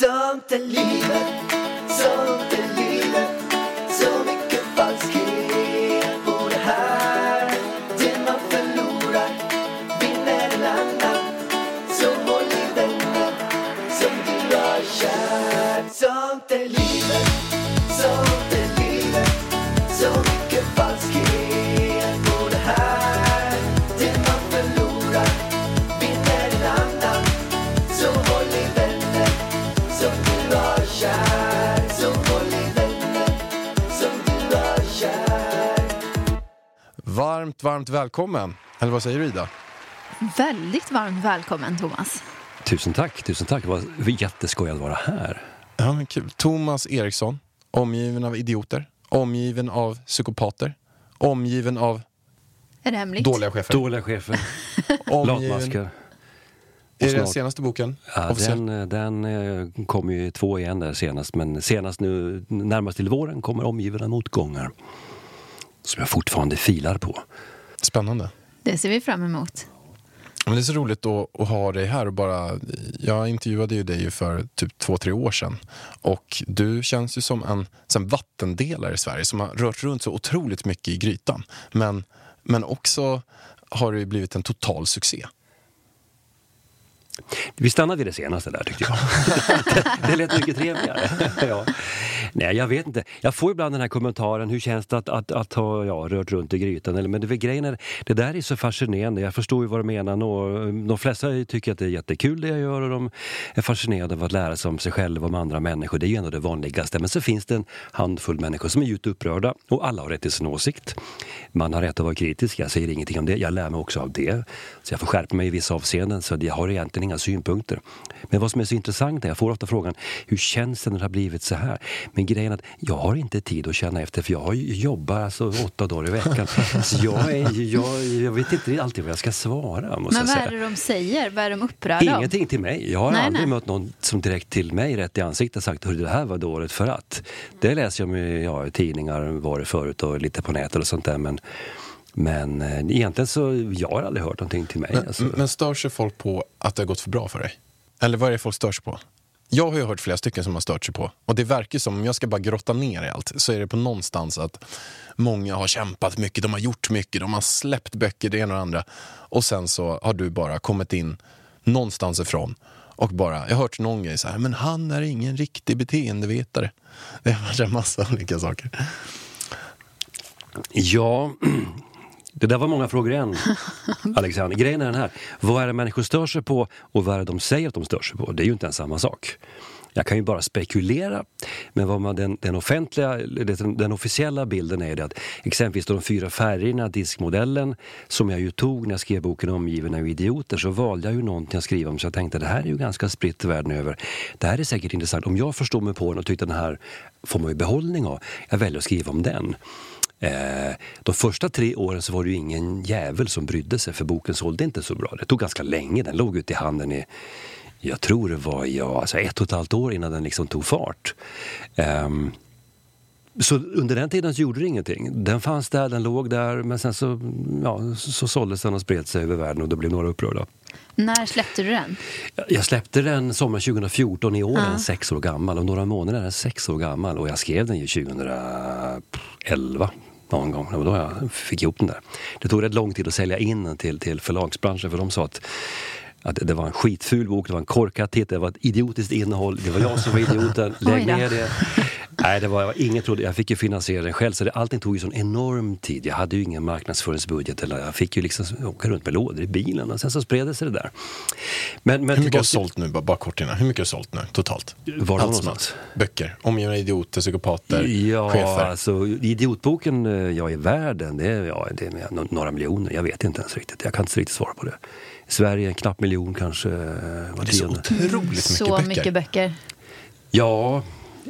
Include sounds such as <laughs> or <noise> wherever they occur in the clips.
Sånt är livet, sånt är Varmt, varmt välkommen. Eller vad säger du Ida? Väldigt varmt välkommen Thomas. Tusen tack, tusen tack. Det var jätteskoj att vara här. Ja, men kul. Thomas Eriksson, omgiven av idioter, omgiven av psykopater, omgiven av Är det hemligt? dåliga chefer. Dåliga chefer, <laughs> latmaskar. Är det den senaste boken? Ja, den den eh, kom ju två igen där senast, men senast nu närmast till våren kommer Omgiven av motgångar. Som jag fortfarande filar på. Spännande. Det ser vi fram emot. Men det är så roligt att, att ha dig här och bara... Jag intervjuade ju dig för typ två, tre år sedan. Och du känns ju som en, som en vattendelare i Sverige som har rört runt så otroligt mycket i grytan. Men, men också har det blivit en total succé. Vi stannar vid det senaste där tyckte jag. det, <laughs> det lät mycket trevligare. <laughs> ja. Nej, jag vet inte. Jag får ibland den här kommentaren, hur känns det att, att, att ha ja, rört runt i grytan? Eller, men det, grejen är, det där är så fascinerande. Jag förstår ju vad du menar. Nå, de flesta tycker att det är jättekul det jag gör och de är fascinerade av att lära sig om sig själva och om andra människor. Det är ju ändå det vanligaste. Men så finns det en handfull människor som är djupt upprörda och alla har rätt till sin åsikt. Man har rätt att vara kritisk, jag säger ingenting om det. Jag lär mig också av det. Så jag får skärpa mig i vissa avseenden så jag har egentligen inga synpunkter. Men vad som är så intressant är, jag får ofta frågan, hur känns det när det har blivit så här? Men grejen är att jag har inte tid att känna efter för jag jobbar alltså åtta dagar i veckan. <laughs> Så jag, är, jag, jag vet inte alltid vad jag ska svara. Måste Men vad säga. är det de säger? Vad är de upprörda? Ingenting till mig. Jag har Nej, aldrig nej. mött någon som direkt till mig rätt i ansiktet sagt att det här var dåligt för att. Det läser jag om i, ja, i tidningar var det förut och lite på nätet och sånt där. Men, men eh, egentligen så jag har aldrig hört någonting till mig. Men, alltså. men stör sig folk på att det har gått för bra för dig? Eller vad är det folk stör sig på? Jag har ju hört flera stycken som har stört sig på. Och det verkar som, om jag ska bara grotta ner i allt, så är det på någonstans att många har kämpat mycket, de har gjort mycket, de har släppt böcker, det ena och det andra. Och sen så har du bara kommit in någonstans ifrån och bara, jag har hört någon grej så här, men han är ingen riktig beteendevetare. Det har varit en massa olika saker. Ja, det där var många frågor i en, <laughs> Alexander. Grejen är den här, vad är det människor stör sig på och vad är det de säger att de stör sig på? Det är ju inte ens samma sak. Jag kan ju bara spekulera, men vad man, den, den offentliga, den, den officiella bilden är det att exempelvis de fyra färgerna, diskmodellen, som jag ju tog när jag skrev boken Omgiven av idioter, så valde jag ju någonting att skriva om så jag tänkte det här är ju ganska spritt världen över. Det här är säkert intressant. Om jag förstår mig på den och tyckte den här får man ju behållning av, jag väljer att skriva om den. Eh, de första tre åren så var det ju ingen jävel som brydde sig för boken sålde inte så bra. Det tog ganska länge, den låg ute i handen i jag tror det var ja, alltså ett och ett halvt år innan den liksom tog fart. Ehm, så under den tiden så gjorde det ingenting. Den fanns där, den låg där men sen så, ja, så, så såldes den och spred sig över världen och då blev några upprörda. När släppte du den? Jag- Jag släppte den sommaren 2014, i år är den sex år gammal. Om några månader är den sex år gammal och jag skrev den ju 2011 någon gång. Det var då jag fick ihop den där. Det tog rätt lång tid att sälja in den till, till förlagsbranschen för de sa att att det var en skitful bok, det var en korkad titel, det var ett idiotiskt innehåll, det var jag som var idioten, lägg ner det. Nej, det var inget trodde, jag fick ju finansiera den själv så det, allting tog ju sån enorm tid. Jag hade ju ingen marknadsföringsbudget eller jag fick ju liksom åka runt med lådor i bilen och sen så spred det sig det där. Men, men Hur mycket har du sålt nu, bara, bara kort innan, hur mycket har du sålt nu totalt? Var Allt någonstans? Böcker, omgivna idioter, psykopater, Ja, chefer. alltså idiotboken eh, ja, i världen, det är, ja, det är några miljoner. Jag vet inte ens riktigt. Jag kan inte riktigt svara på det. I Sverige en knapp miljon kanske. eh, Var Det är så otroligt mycket Så böcker. mycket böcker. Ja,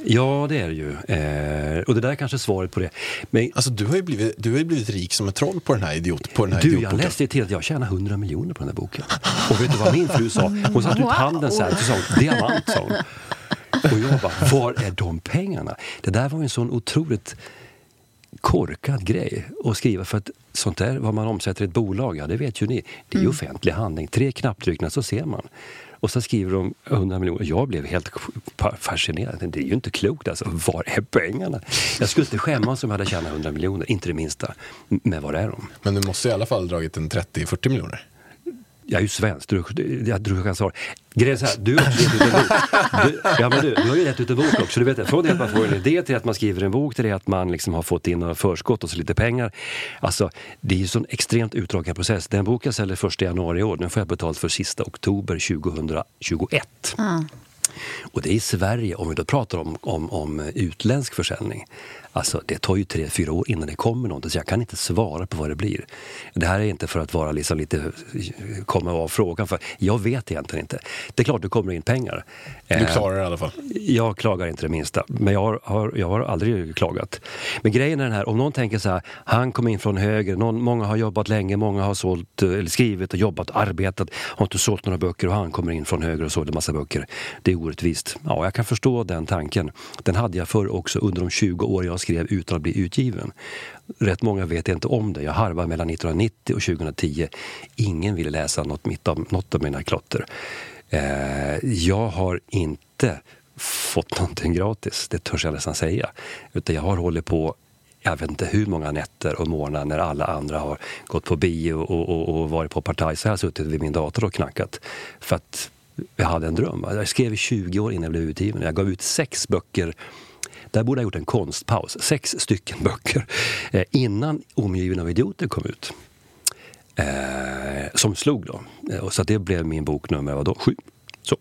ja, det är det ju. Eh, och det där är kanske svaret på det. Men Alltså du har ju blivit, du har ju blivit rik som ett troll på den här, idiot, på den här du, jag läste till att jag tjänar 100 miljoner på den här boken. Och vet du vad min fru sa? Hon satte ut Wow. handen så här, så sa diamant sa hon. Och jag bara, var är de pengarna? Det där var ju en sån otroligt korkad grej att skriva för att sånt där, vad man omsätter i ett bolag, ja det vet ju ni, det är ju offentlig handling. Tre knapptryckningar så ser man. Och så skriver de 100 miljoner. Jag blev helt fascinerad. Det är ju inte klokt alltså. Var är pengarna? Jag skulle inte skämmas om jag hade tjänat 100 miljoner, inte det minsta. Men var är de? Men du måste i alla fall dragit en 30-40 miljoner. Jag är ju svensk, du, jag kan svara. Grejen är du har gett ut en bok. Du, ja, men du, du har ju gett ut en bok också. Du vet, från det att man får en idé till att man skriver en bok till det att man liksom har fått in några förskott och så lite pengar. Alltså, det är ju en sån extremt utdragen process. Den boken jag säljer första januari i år, den får jag betalt för sista oktober 2021. Mm. Och det är i Sverige, om vi då pratar om, om, om utländsk försäljning. Alltså det tar ju tre, fyra år innan det kommer någonting så jag kan inte svara på vad det blir. Det här är inte för att vara liksom lite, komma av frågan för jag vet egentligen inte. Det är klart det kommer in pengar. Du Eh, klarar det i alla fall. jag klagar inte det minsta, men jag har, har, jag har aldrig klagat. Men grejen är den här, om någon tänker så här, han kom in från höger, någon, många har jobbat länge, många har sålt, eh, eller skrivit och jobbat, arbetat, har inte sålt några böcker och han kommer in från höger och sålde massa böcker. Det är orättvist. Ja, jag kan förstå den tanken. Den hade jag förr också under de 20 år jag skrev utan att bli utgiven. Rätt många vet inte om det. Jag harvade mellan 1990 och 2010. Ingen ville läsa något, mitt av, något av mina klotter. Eh, jag har inte fått någonting gratis, det törs jag nästan säga. Utan jag har hållit på jag vet inte hur många nätter och morgnar när alla andra har gått på bio och, och, och varit på partaj. Så jag har suttit vid min dator och knackat. För att jag hade en dröm. Jag skrev i 20 år innan jag blev utgiven. Jag gav ut sex böcker där borde jag gjort en konstpaus. Sex stycken böcker eh, innan Omgiven av idioter kom ut. Eh, som slog då. Eh, så det blev min bok nummer vadå, sju. Så.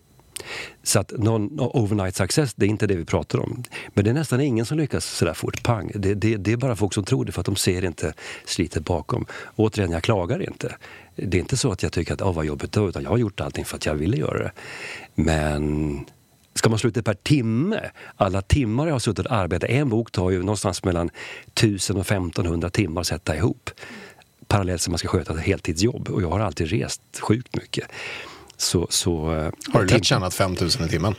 Så att någon overnight success, det är inte det vi pratar om. Men det är nästan ingen som lyckas sådär fort, pang. Det, det, det är bara folk som tror det för att de ser inte slitet bakom. Återigen, jag klagar inte. Det är inte så att jag tycker att oh, vad jobbigt då, utan jag har gjort allting för att jag ville göra det. Men Ska man slå ut det per timme? Alla timmar jag har suttit och arbetat. En bok tar ju någonstans mellan 1000 och 1500 timmar att sätta ihop. Parallellt som man ska sköta ett heltidsjobb. Och jag har alltid rest sjukt mycket. Så, så, eh, Har du lätt tjänat 5000 i timmen?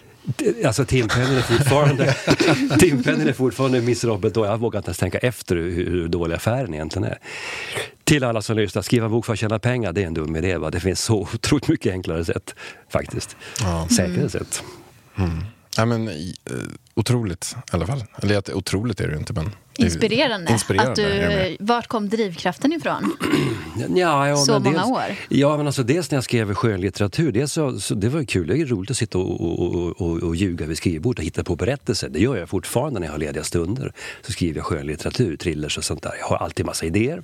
Alltså timpenningen är fortfarande, <laughs> timpenningen är fortfarande miserabelt då. Jag vågar inte ens tänka efter hur, hur dålig affären egentligen är. Till alla som lyssnar, skriva en bok för att tjäna pengar, det är en dum idé. Va? Det finns så otroligt mycket enklare sätt faktiskt. Ja. Säkrare sätt. Ja, men, eh, otroligt i alla fall. Eller att, otroligt är det inte, men... det Inspirerande. Inspirerande att du, med. vart kom drivkraften ifrån? <clears throat> Ja, ja, Så men många dels, år? Ja, men alltså dels när jag skrev skönlitteratur, dels så, så, det var kul. Det är roligt att sitta och, och, och, och, ljuga vid skrivbordet och hitta på berättelser. Det gör jag fortfarande när jag har lediga stunder. Så skriver jag skönlitteratur, thrillers och sånt där. Jag har alltid massa idéer.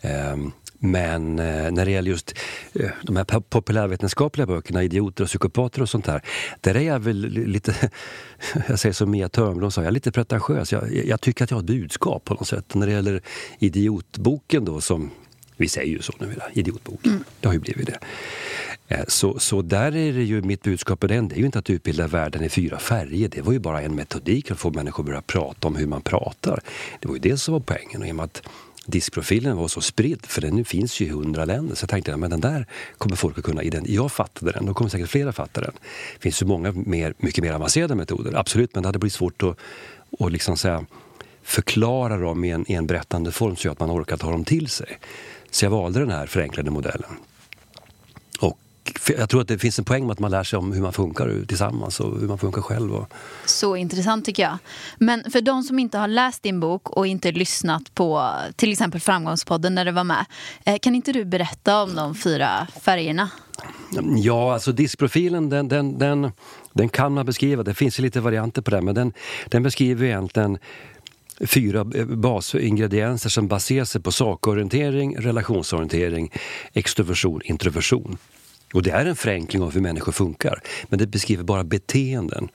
Ehm, men eh, när det gäller just eh, de här po- populärvetenskapliga böckerna, Idioter och psykopater och sånt där. Där är jag väl li- lite, <laughs> jag säger som Mia Törnblom sa, jag är lite pretentiös. Jag, jag tycker att jag har ett budskap på något sätt. När det gäller Idiotboken då som vi säger ju så nu, idiotboken. Det har ju blivit det. Eh, Så, så där är det ju mitt budskap med den, det är ju inte att utbilda världen i fyra färger. Det var ju bara en metodik för att få människor att börja prata om hur man pratar. Det var ju det som var poängen. Och i och med att diskprofilen var så spridd, för den finns ju i hundra länder, så jag tänkte att den där kommer folk att kunna identifiera. Jag fattade den, då kommer säkert flera fatta den. Det finns ju många mer, mycket mer avancerade metoder, absolut, men det hade blivit svårt att, att liksom säga, förklara dem i en, i en berättande form så att man orkar ta dem till sig. Så jag valde den här förenklade modellen. Jag tror att det finns en poäng med att man lär sig om hur man funkar tillsammans och hur man funkar själv. Och, Så intressant tycker jag. Men för de som inte har läst din bok och inte lyssnat på till exempel Framgångspodden när det var med. eh, Kan inte du berätta om de fyra färgerna? Ja, alltså diskprofilen den, den, den, den kan man beskriva. Det finns lite varianter på det, men den, den beskriver egentligen fyra eh, basingredienser som baserar sig på sakorientering, relationsorientering, extroversion, introversion. Och det är en förenkling av hur människor funkar, men det beskriver bara beteenden.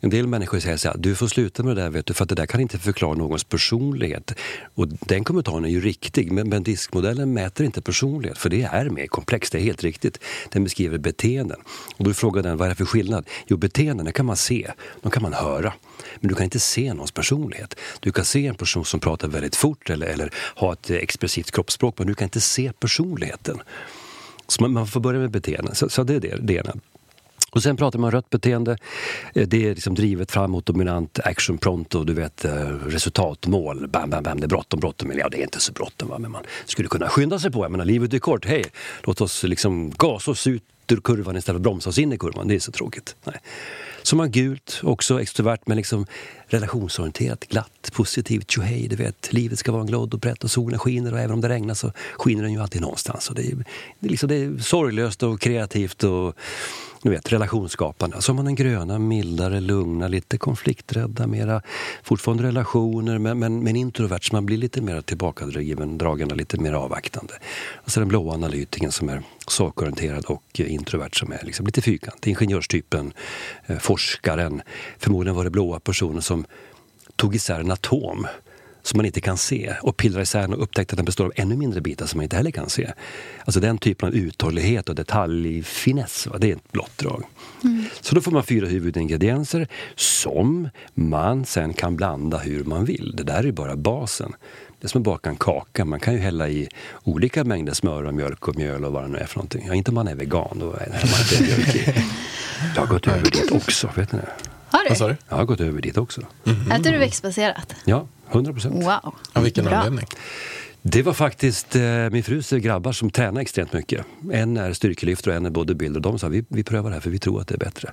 En del människor säger så här, du får sluta med det där vet du, för att det där kan inte förklara någons personlighet. Och den kommentaren är ju riktig, men, men diskmodellen mäter inte personlighet, för det är mer komplext, det är helt riktigt. Den beskriver beteenden. Och då frågar den, vad är det för skillnad? Jo, beteenden kan man se, de kan man höra. Men du kan inte se någons personlighet. Du kan se en person som pratar väldigt fort eller, eller har ett expressivt kroppsspråk, men du kan inte se personligheten. Så man, man får börja med beteenden. Så, så det är det, det ena. Och sen pratar man rött beteende. Eh, det är liksom drivet framåt, dominant, action pronto, du vet eh, resultatmål. Bam, bam, bam, det är bråttom, bråttom. Ja, det är inte så bråttom va? men man skulle kunna skynda sig på. Jag menar, livet är kort, hej! Låt oss liksom gasa oss ut ur kurvan istället för att bromsa oss in i kurvan. Det är så tråkigt. Nej. Som har gult, också extrovert men liksom relationsorienterat, glatt, positivt, tjohej, du vet. Livet ska vara en glad och brett och solen skiner och även om det regnar så skiner den ju alltid någonstans. Och det, är, det, är liksom, det är sorglöst och kreativt och ni vet, relationsskaparna, Så har man den gröna, mildare, lugna, lite konflikträdda, mera fortfarande relationer men, men, men introvert så man blir lite mer tillbakadragen och lite mer avvaktande. Och så den blåa analytiken som är sakorienterad och introvert som är liksom lite fyrkantig. Ingenjörstypen, eh, forskaren. Förmodligen var det blåa personen som tog isär en atom som man inte kan se och pillrar isär den och upptäckte att den består av ännu mindre bitar som man inte heller kan se. Alltså den typen av uthållighet och detaljfiness, va? det är ett blått drag. Mm. Så då får man fyra huvudingredienser som man sen kan blanda hur man vill. Det där är bara basen. Det är som att baka en kaka. Man kan ju hälla i olika mängder smör och mjölk och mjöl och vad det nu är för någonting. Ja, inte om man är vegan, då är man inte mjölk i. <laughs> Jag har gått över dit också, vet ni det? Har du? Vad sa du? Jag har gått över dit också. Äter du växtbaserat? Ja, 100 procent. Wow. Av vilken Bra. anledning? Det var faktiskt eh, min frus grabbar som tränar extremt mycket. En är styrkelyftare och en är bodybuilder. De sa vi, vi prövar det här för vi tror att det är bättre.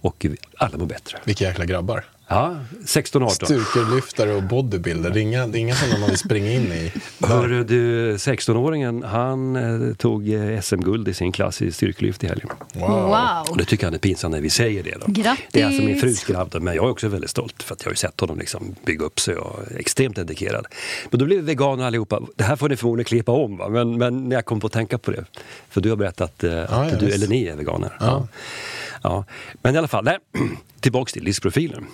Och vi, alla mår bättre. Vilka jäkla grabbar. Ja, 16-18. Styrkelyftare och bodybuilder. Det är inga, det är inga sådana man vill springa in i. Hörru du, 16-åringen han eh, tog eh, SM-guld i sin klass i styrkelyft i helgen. Wow. Och Wow. det tycker han är pinsamt när vi säger det. Då. Grattis! Det är alltså min frus grabb, men jag är också väldigt stolt för att jag har ju sett honom liksom bygga upp sig och är extremt dedikerad. Men då blev vi veganer allihopa. Det här får ni förmodligen klippa om, va? Men, men jag kom på att tänka på det. För du har berättat eh, att ja, du, visst. eller ni är veganer. Ja. Ja. Men i alla fall, nej, <clears throat> tillbaks till livsprofilen.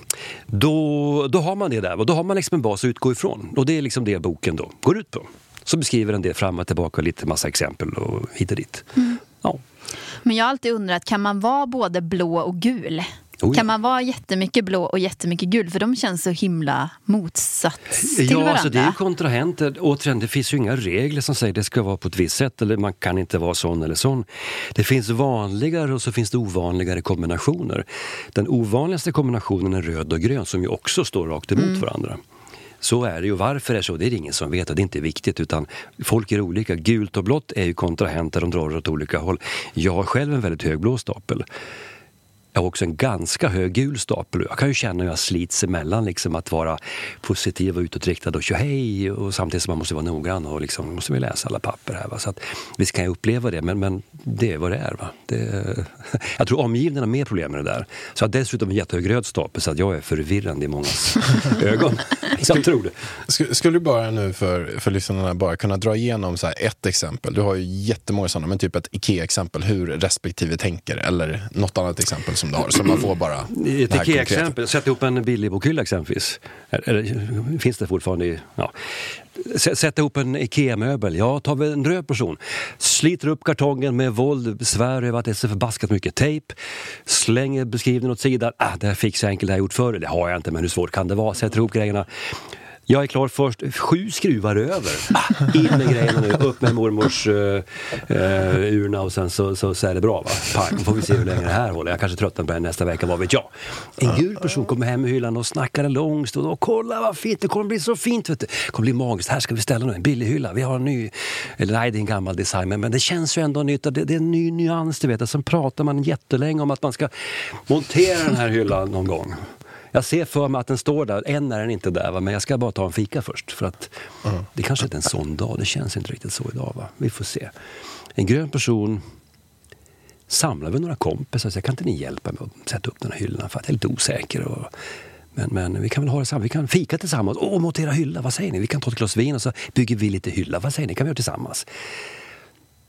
Då, då har man det där och då har man liksom en bas att utgå ifrån. Och det är liksom det boken då går ut på. Så beskriver den det fram och tillbaka, lite massa exempel och hit och dit. Ja. Men jag har alltid undrat, kan man vara både blå och gul? Oh ja. Kan man vara jättemycket blå och jättemycket gul? För de känns så himla motsats till Ja, varandra. alltså det är kontrahenter. Återigen, det finns ju inga regler som säger det ska vara på ett visst sätt eller man kan inte vara sån eller sån. Det finns vanligare och så finns det ovanligare kombinationer. Den ovanligaste kombinationen är röd och grön som ju också står rakt emot varandra. Så är det ju. Varför det är så, det är det ingen som vet det är inte viktigt utan folk är olika. Gult och blått är ju kontrahenter, de drar åt olika håll. Jag har själv en väldigt hög blå stapel. Jag har också en ganska hög gul stapel. Jag kan ju känna hur jag slits emellan liksom att vara positiv och utåtriktad och hej och samtidigt som man måste vara noggrann och liksom måste vi läsa alla papper här. Va? Så att, visst kan jag uppleva det men, men det är vad det är. Va? Det, <laughs> jag tror omgivningen har mer problem med det där. Så jag har dessutom en jättehög röd stapel så att jag är förvirrande i mångas <laughs> ögon. <laughs> Jag tror det. Sk- Skulle du bara nu för, för lyssnarna bara kunna dra igenom så ett exempel? Du har ju jättemånga sådana, men typ ett IKEA-exempel hur respektive tänker eller något annat exempel som du har. Så man får bara Ett. IKEA-exempel, sätt ihop en billig bokhylla exempelvis. Eller, finns det fortfarande? i- Ja sätta ihop en IKEA-möbel. Ja, tar vi en röd person. Sliter upp kartongen med våld, svär över att det är så förbaskat mycket tejp. Slänger beskrivningen åt sidan. Ah, det här fixar jag enkelt, det har jag gjort förr. Det har jag inte, men hur svårt kan det vara? Sätter ihop grejerna. Jag är klar först. Sju skruvar över. In med grejerna nu, upp med mormors uh, urna och sen så, så, så är det bra. Va? Pang, får vi se hur länge det här håller. Jag kanske tröttnar på det nästa vecka, vad vet jag. En gul person kommer hem i hyllan och snackar en lång stund. Och kolla vad fint, det kommer bli så fint. Vet du. Det kommer bli magiskt. Här ska vi ställa nu en billig hylla. Vi har en ny, eller nej det är en gammal design men, men det känns ju ändå nytt. Det, det är en ny nyans du vet. Sen pratar man jättelänge om att man ska montera den här hyllan någon gång. Jag ser för mig att den står där, än är den inte där, va? men jag ska bara ta en fika först. För att Det kanske inte är en sån dag, det känns inte riktigt så idag. Va? Vi får se. En grön person samlar vi några kompisar, så jag kan inte ni hjälpa mig att sätta upp den här hyllan för att jag är lite osäker. Och, men, men vi kan väl ha det samman, vi kan fika tillsammans. Åh, montera hylla, vad säger ni? Vi kan ta ett glas vin och så bygger vi lite hylla, vad säger ni? kan vi göra tillsammans?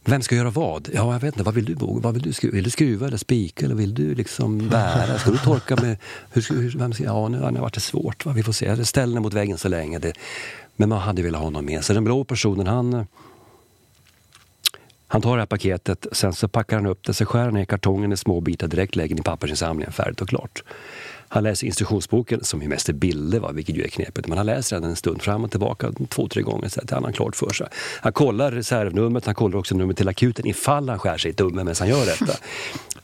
Vem ska göra vad? Ja, jag vet inte. Vad vill du Bo? Vad vill du skruva? Vill du skruva eller spika? Eller vill du liksom bära? Ska du torka med... Hur, hur, vem ska, ja, nu har det varit svårt. Va? Vi får se. Ställ den mot väggen så länge. Det, men man hade velat ha någon med sig. Den blå personen, han... Han tar det här paketet, sen så packar han upp det, så skär han ner kartongen i små bitar direkt, lägger den i pappersinsamlingen, färdigt och klart. Han läser instruktionsboken, som ju mest är bilder, va, vilket ju är knepigt, men han läser den en stund fram och tillbaka två, tre gånger så att han har klart för sig. Han kollar reservnumret, han kollar också numret till akuten ifall han skär sig i tummen medan han gör detta.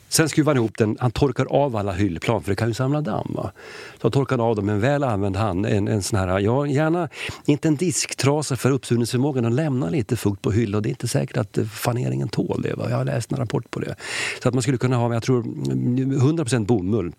Sen skruvar han ihop den, han torkar av alla hyllplan för det kan ju samla damm. Va? Så han torkar av dem med en väl använd hand, en, en sån här, ja gärna inte en disktrasa för uppsugningsförmågan, och lämnar lite fukt på hyllan. Det är inte säkert att eh, faneringen tål det. Va? Jag har läst en rapport på det. Så att man skulle kunna ha, jag tror mm, 100% bomull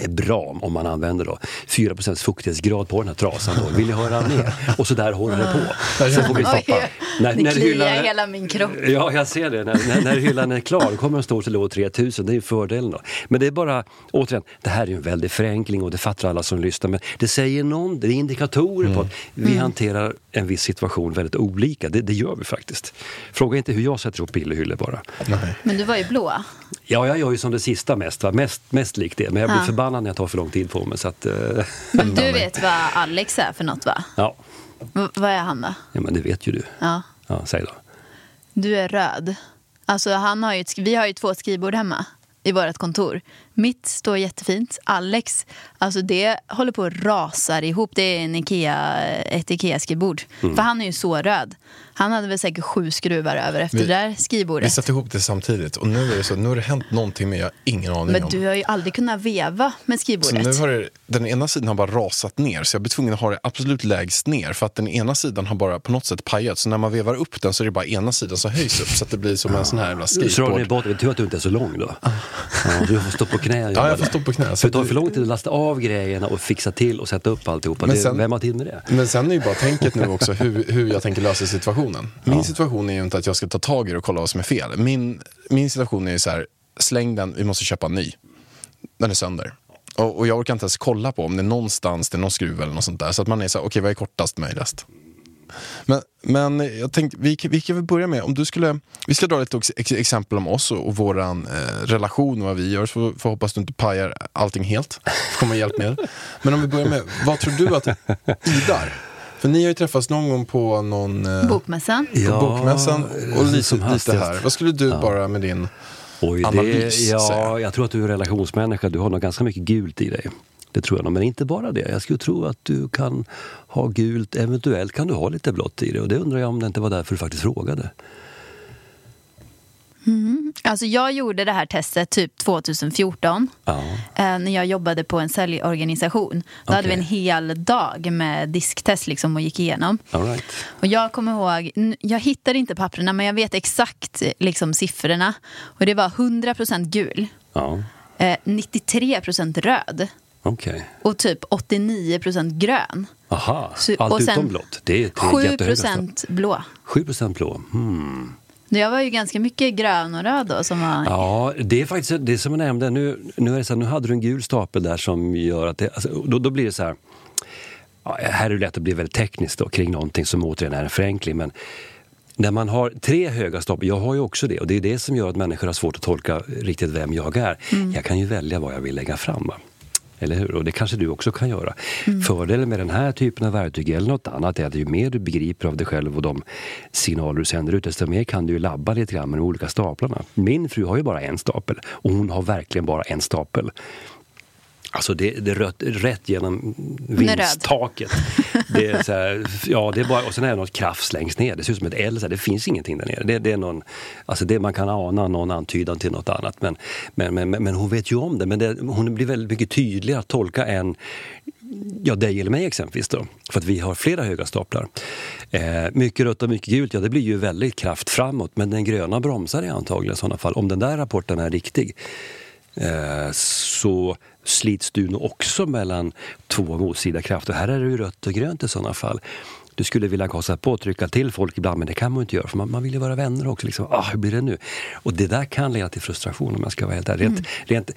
är bra om man använder då 4% fuktighetsgrad på den här trasan. Då. Vill ni höra mer? Och så där håller det på. Sen får vi stoppa. Oj, När, det när hyllan- i hela min kropp. Ja, jag ser det. När, när, när hyllan är klar då kommer den stå till låg 3000. Det är ju fördelen då. Men det är bara, återigen, det här är ju en väldig förenkling och det fattar alla som lyssnar. Men det säger någon, det är indikatorer på att vi hanterar en viss situation väldigt olika. Det, det gör vi faktiskt. Fråga inte hur jag sätter ihop pillehyllor bara. Nej. Men du var ju blå. Ja, jag gör ju som det sista mest, va? Mest, mest likt det. Men jag blir Ja. förbannad när jag tar för lång tid på mig. Så att, eh, <laughs> Men du vet vad Alex är för något va? ja. V- vad är han då? ja, men det vet ju du. Ja. Ja, säg då. Du är röd. Alltså han har ju vi har ju två skrivbord hemma i vårt kontor. Mitt står jättefint. Alex, alltså det håller på att rasar ihop. Det är en Ikea, ett Ikea-skrivbord. Mm. För han är ju så röd. Han hade väl säkert sju skruvar över efter Vi- det där Vi skrivbordet. satte ihop det samtidigt och nu är det så, nu har det hänt någonting men jag har ingen aning Men om. du har ju aldrig kunnat veva med Så skrivbordet. nu har det, den ena sidan har bara rasat ner så jag blir tvungen att ha det absolut lägst ner för att den ena sidan har bara på något sätt pajat. Så när man vevar upp den så är det bara ena sidan som höjs upp så att det blir som en sån här jävla Så skateboard. bort, det är tur att du inte är så lång då. <laughs> Ja, du får stå på knä och Ja, jag får stå på knä. För Så det tar du- för lång tid att lasta av grejerna och fixa till och sätta upp alltihopa. Men det, sen- vem har tid med det? Men sen är ju bara tänket nu också hur, hur jag tänker lösa situationen. Min situation är ju inte att jag ska ta tag i det och kolla vad som är fel. Min, min situation är ju så här, släng den, vi måste köpa en ny. Den är sönder. Och, och jag orkar inte ens kolla på om det är någonstans, det är någon skruv eller något sånt där. Så att man är så här, okej vad är kortast möjligast? Men, men jag tänkte, vi, vi kan väl börja med, om du skulle, vi ska dra lite ex, ex, exempel om oss och, och våran eh, relation och vad vi gör, så får hoppas du inte pajar allting helt. Får komma hjälp med. Men om vi börjar med, vad tror du att Idar, för ni har ju träffats någon gång på någon eh, Bokmässan. på bokmässan och lite, som lite här. Vad skulle du bara med din Oj, det, analys säga? ja, jag tror att du är relationsmänniska. Du har nog ganska mycket gult i dig. Det tror jag nog. Men inte bara det. Jag skulle tro att du kan ha gult. Eventuellt kan du ha lite blått i det. Och det undrar jag om det inte var därför du faktiskt frågade. Alltså jag gjorde det här testet typ 2014. Ja. eh, när jag jobbade på en säljorganisation. Då hade vi en hel dag med disktest liksom och gick igenom. Right. Och jag kommer ihåg, jag hittade inte papperna men jag vet exakt eh, liksom, siffrorna. Och det var 100% gul, Ja, eh, 93% röd okej. och typ 89% grön. Aha, Så- allt utom blått. Det är tre jättehöga stopp. 7% blå. 7 blå. Hmm. Jag var ju ganska mycket grön och röd då som var... Ja, det är faktiskt det som jag nämnde. Nu, nu, är det så här, nu hade du en gul stapel där som gör att det, alltså, då, då blir det så här. Ja, här är det lätt att bli väldigt tekniskt då, kring någonting som återigen är en förenkling. Men när man har tre höga staplar, jag har ju också det och det är det som gör att människor har svårt att tolka riktigt vem jag är. Jag kan ju välja vad jag vill lägga fram. Va? Eller hur? Och det kanske du också kan göra. Fördelen med den här typen av verktyg eller något annat är att ju mer du begriper av dig själv och de signaler du sänder ut, desto mer kan du ju labba lite grann med de olika staplarna. Min fru har ju bara en stapel och hon har verkligen bara en stapel. Alltså det, det rött, rätt genom vindstaket. <laughs> Det är så här, ja, det är bara, och sen är det något krafs längst ner. Det ser ut som ett L. Det finns ingenting där nere. Det, det är någon, alltså det, man kan ana någon antydan till något annat. Men, men, men, men hon vet ju om det. Men det, hon blir väldigt mycket tydligare att tolka än ja, dig eller mig exempelvis. Då, för att vi har flera höga staplar. Eh, mycket rött och mycket gult, ja det blir ju väldigt kraft framåt. Men den gröna bromsar i antagligen i sådana fall. Om den där rapporten är riktig så slits du nog också mellan två motsida krafter. Här är det ju rött och grönt i sådana fall. Du skulle vilja kosta på och trycka till folk ibland, men det kan man inte göra för man, man vill ju vara vänner också. Liksom. Ah, hur blir det nu? Och det där kan leda till frustration om jag ska vara helt ärlig. Rent, rent,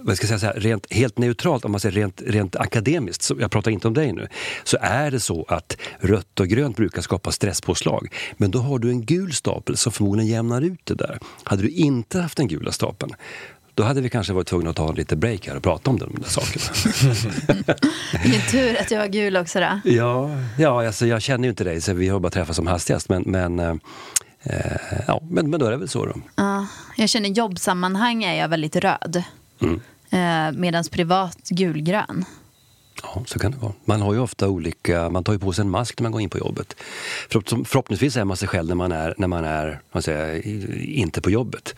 vad ska jag säga, här, rent, helt neutralt, om man säger rent, rent akademiskt, så, jag pratar inte om dig nu, så är det så att rött och grönt brukar skapa stresspåslag. Men då har du en gul stapel som förmodligen jämnar ut det där. Hade du inte haft den gula stapeln, då hade vi kanske varit tvungna att ta en liten break här och prata om de där sakerna. <laughs> Vilken tur att jag var gul också då. ja, ja alltså, jag känner ju inte dig, så vi har bara träffats som hastigast. Men, men, eh, eh, ja, men, men då är det väl så då. Ja, jag känner jobbsammanhang är jag väldigt röd. Mm. Eh, Medan privat gulgrön. Ja, så kan det vara. Man har ju ofta olika, man tar ju på sig en mask när man går in på jobbet. Förhopp- Förhoppningsvis är man sig själv när man är, när man är man säger, inte på jobbet.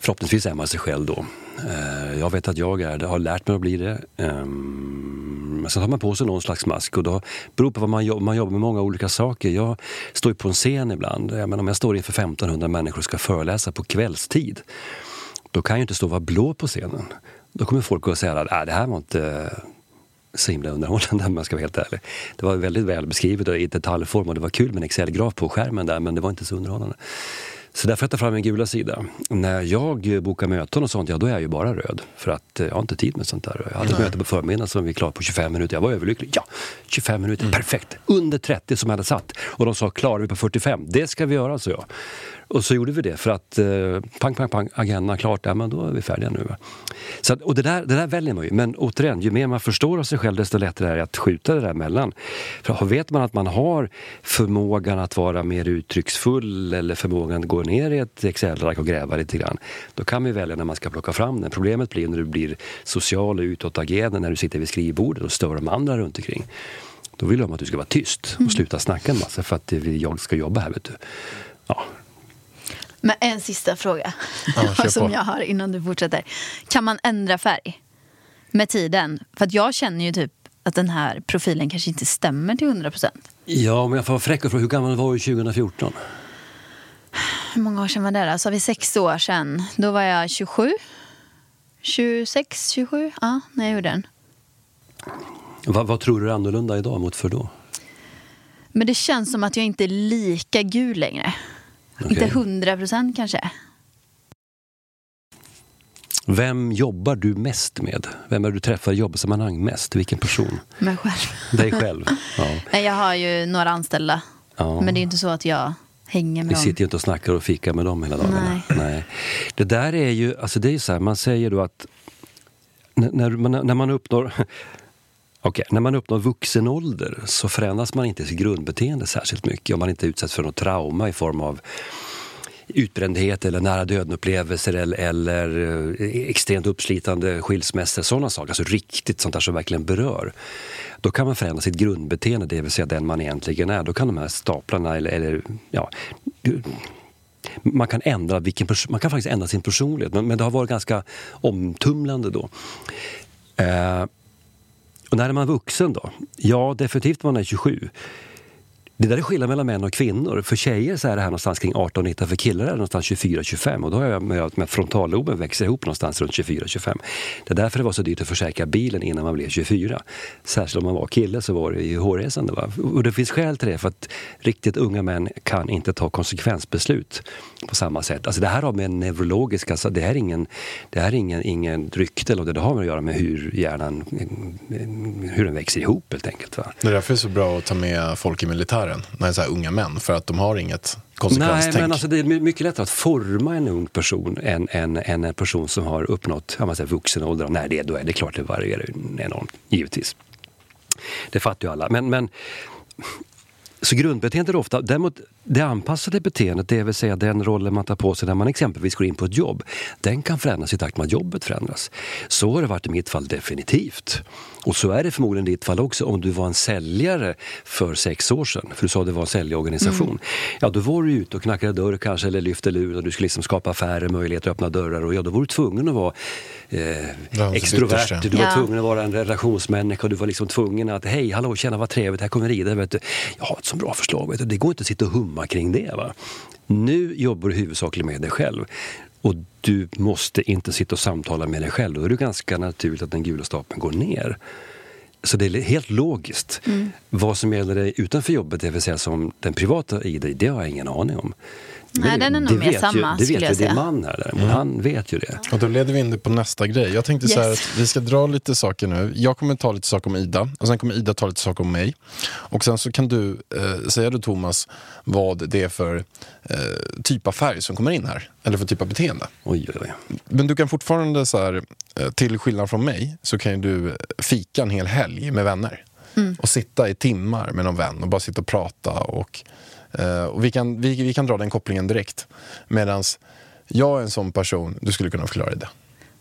Förhoppningsvis är man sig själv då. Eh, jag vet att jag är det, har lärt mig att bli det. Ehm, men sen tar man på sig någon slags mask och då beror på vad man jobbar, man jobbar med många olika saker. Jag står ju på en scen ibland. Jag menar, om jag står inför 1500 människor och ska föreläsa på kvällstid. Då kan jag inte stå och vara blå på scenen. Då kommer folk att säga att äh, det här var inte så himla underhållande om man ska vara helt ärlig. Det var väldigt väl beskrivet och i detaljform och det var kul med en Excel-graf på skärmen där men det var inte så underhållande. Så därför jag fram min gula sida. När jag bokar möten och sånt, ja då är jag ju bara röd. För att eh, jag har inte tid med sånt där. Jag hade ett möte på förmiddagen som vi klarade på 25 minuter. Jag var överlycklig. Ja, 25 minuter, perfekt. Under 30 som jag hade satt. Och de sa, klarar vi på 45? Det ska vi göra, så jag. Och så gjorde vi det för att eh, pang, pang, pang, agendan klart, ja, men då är vi färdiga nu. Va? Så att, och det där, det där väljer man ju. Men återigen, ju mer man förstår av sig själv desto lättare är det att skjuta det där emellan. För vet man att man har förmågan att vara mer uttrycksfull eller förmågan att gå ner i ett Excel-ark och gräva lite grann. Då kan vi välja när man ska plocka fram den. Problemet blir när du blir social och utåtagerande när du sitter vid skrivbordet och stör de andra runt omkring. Då vill de att du ska vara tyst och sluta snacka en massa för att jag ska jobba här. Vet du. Ja, Men en sista fråga Ja, <laughs> som på. jag har innan du fortsätter. Kan man ändra färg med tiden? För att jag känner ju typ att den här profilen kanske inte stämmer till 100 procent. Ja, om jag får vara fräck och fråga, hur gammal var du 2014? Hur många år sedan var det då? Så har vi sex år sedan. Då var jag 27. 26, 27? Ja, när jag gjorde den. Vad, vad tror du är annorlunda idag mot för då? Men det känns som att jag inte är lika gul längre. Okej. Inte 100 procent kanske. Vem jobbar du mest med? Vem är du träffar i jobbsammanhang mest? Vilken person? Mig själv. Dig själv? Ja. <laughs> Nej, jag har ju några anställda. Ja. Men det är inte så att jag hänger med Vi dem. sitter ju inte och snackar och fikar med dem hela dagarna. Nej. Det där är ju, alltså det är så här, man säger då att när, när, man, när man uppnår Okay. när man uppnår vuxen ålder så förändras man inte sitt grundbeteende särskilt mycket om man inte utsätts för något trauma i form av utbrändhet eller nära döden-upplevelser eller, eller eh, extremt uppslitande skilsmässor, sådana saker. Alltså riktigt sånt där som verkligen berör. Då kan man förändra sitt grundbeteende, det vill säga den man egentligen är. Då kan de här staplarna eller, eller ja, man kan, ändra vilken man kan faktiskt ändra sin personlighet, men, men det har varit ganska omtumlande då. Eh, och när är man vuxen då? Ja, definitivt när man är 27. Det där är skillnad mellan män och kvinnor. För tjejer så är det här någonstans kring 18-19, för killar är det någonstans 24-25 och då har jag med, med frontalloben växer ihop någonstans runt 24-25. Det är därför det var så dyrt att försäkra bilen innan man blev 24. Särskilt om man var kille så var det ju hårresande. Va? Och det finns skäl till det för att riktigt unga män kan inte ta konsekvensbeslut på samma sätt. Alltså det här har med neurologiska, alltså det här är ingen, det här är ingen, ingen rykte, eller det har med att göra med hur hjärnan, hur den växer ihop helt enkelt. Va? Det är därför det är så bra att ta med folk i militären, när det är så här unga män, för att de har inget Nej, konsekvenstänk. men alltså det är mycket lättare att forma en ung person än, än, än en person som har uppnått ja, man säger, vuxen ålder. När det är, då är det klart det varierar enormt, givetvis. Det fattar ju alla. Men, men, så grundbeteendet är ofta, däremot det anpassade beteendet, det vill säga den rollen man tar på sig när man exempelvis går in på ett jobb, den kan förändras i takt med att jobbet förändras. Så har det varit i mitt fall definitivt. Och så är det förmodligen i ditt fall också om du var en säljare för sex år sedan, för du sa att det var en säljorganisation. Ja, då var du ute och knackade dörr kanske eller lyfte luren och du skulle liksom skapa affärer, möjligheter att öppna dörrar och ja, då var du tvungen att vara eh, Ja, extrovert, du var Ja. tvungen att vara en relationsmänniska och du var liksom tvungen att hej, hallå, tjena vad trevligt, här kommer Ida, vet du. Jag har ett så bra förslag, vet du. det går inte att sitta och humma kring det. Va? Nu jobbar du huvudsakligen med dig själv. Och du måste inte sitta och samtala med dig själv. Då är det ganska naturligt att den gula stapeln går ner. Så det är helt logiskt. Vad som gäller dig utanför jobbet, det vill säga som den privata i dig, det har jag ingen aning om. Nej, Det- den är nog mer vet samma, ju, Det vet jag ju din man här däremot. Han vet ju det. Och då leder vi in det på nästa grej. Jag tänkte så här Yes. att vi ska dra lite saker nu. Jag kommer ta lite saker om Ida och sen kommer Ida ta lite saker om mig. Och sen så kan du eh, säga du Thomas vad det är för eh, typ av färg som kommer in här. Eller för typ av beteende. Oj, oj, oj. Men du kan fortfarande så här, eh, till skillnad från mig, så kan ju du fika en hel helg med vänner. Och sitta i timmar med någon vän och bara sitta och prata. Och, eh, och vi, kan, vi, vi kan dra den kopplingen direkt. Medan jag är en sån person, du skulle kunna förklara det.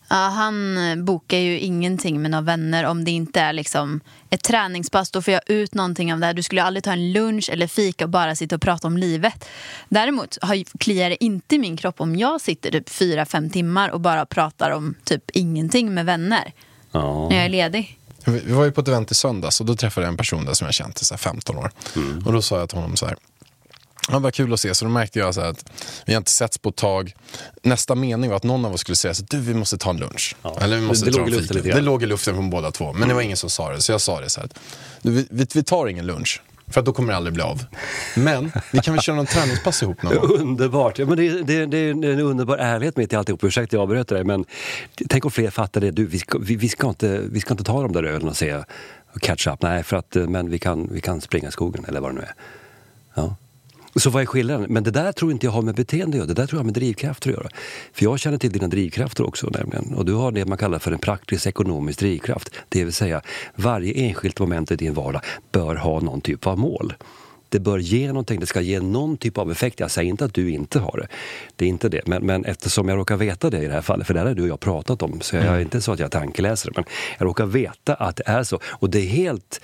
Ja, han eh, bokar ju ingenting med några vänner om det inte är liksom ett träningspass. Då får jag ut någonting av det här. Du skulle aldrig ta en lunch eller fika och bara sitta och prata om livet. Däremot har, kliar det inte i min kropp om jag sitter typ fyra, fem timmar och bara pratar om typ ingenting med vänner Ja. när jag är ledig. Vi var ju på ett event i söndags och då träffade jag en person där som jag känt i så här 15 år. Och då sa jag till honom så här. Ja, vad kul att se. Så då märkte jag så att vi har inte setts på ett tag. Nästa mening var att någon av oss skulle säga så du vi måste ta en lunch. Ja. Eller vi måste Det- det ta låg i luften lite. Det låg i luften från båda två. Men det var ingen som sa det. Så jag sa det så här. Vi, vi, vi tar ingen lunch. För att då kommer det aldrig bli av. Men vi kan väl köra någon träningspass ihop någon gång. <laughs> Underbart! Ja, men det, det, det är en underbar ärlighet mitt i alltihop. Ursäkta jag avbröt dig, men tänk om fler fattar det. Du, vi, ska, vi, vi, ska inte, vi ska inte ta de där ölen och säga catch up. Nej, för att, eh, men vi kan, vi kan springa skogen eller vad det nu är. Så vad är skillnaden? Men det där tror inte jag har med beteende att göra. Det där tror jag har med drivkrafter att göra. För jag känner till dina drivkrafter också nämligen. Och du har det man kallar för en praktisk ekonomisk drivkraft. Det vill säga varje enskilt moment i din vardag bör ha någon typ av mål. Det bör ge någonting, det ska ge någon typ av effekt. Jag säger inte att du inte har det. Det är inte det. Men, men eftersom jag råkar veta det i det här fallet, för det här har du och jag pratat om, så jag är inte så att jag är tankeläsare, men jag råkar veta att det är så. Och det är helt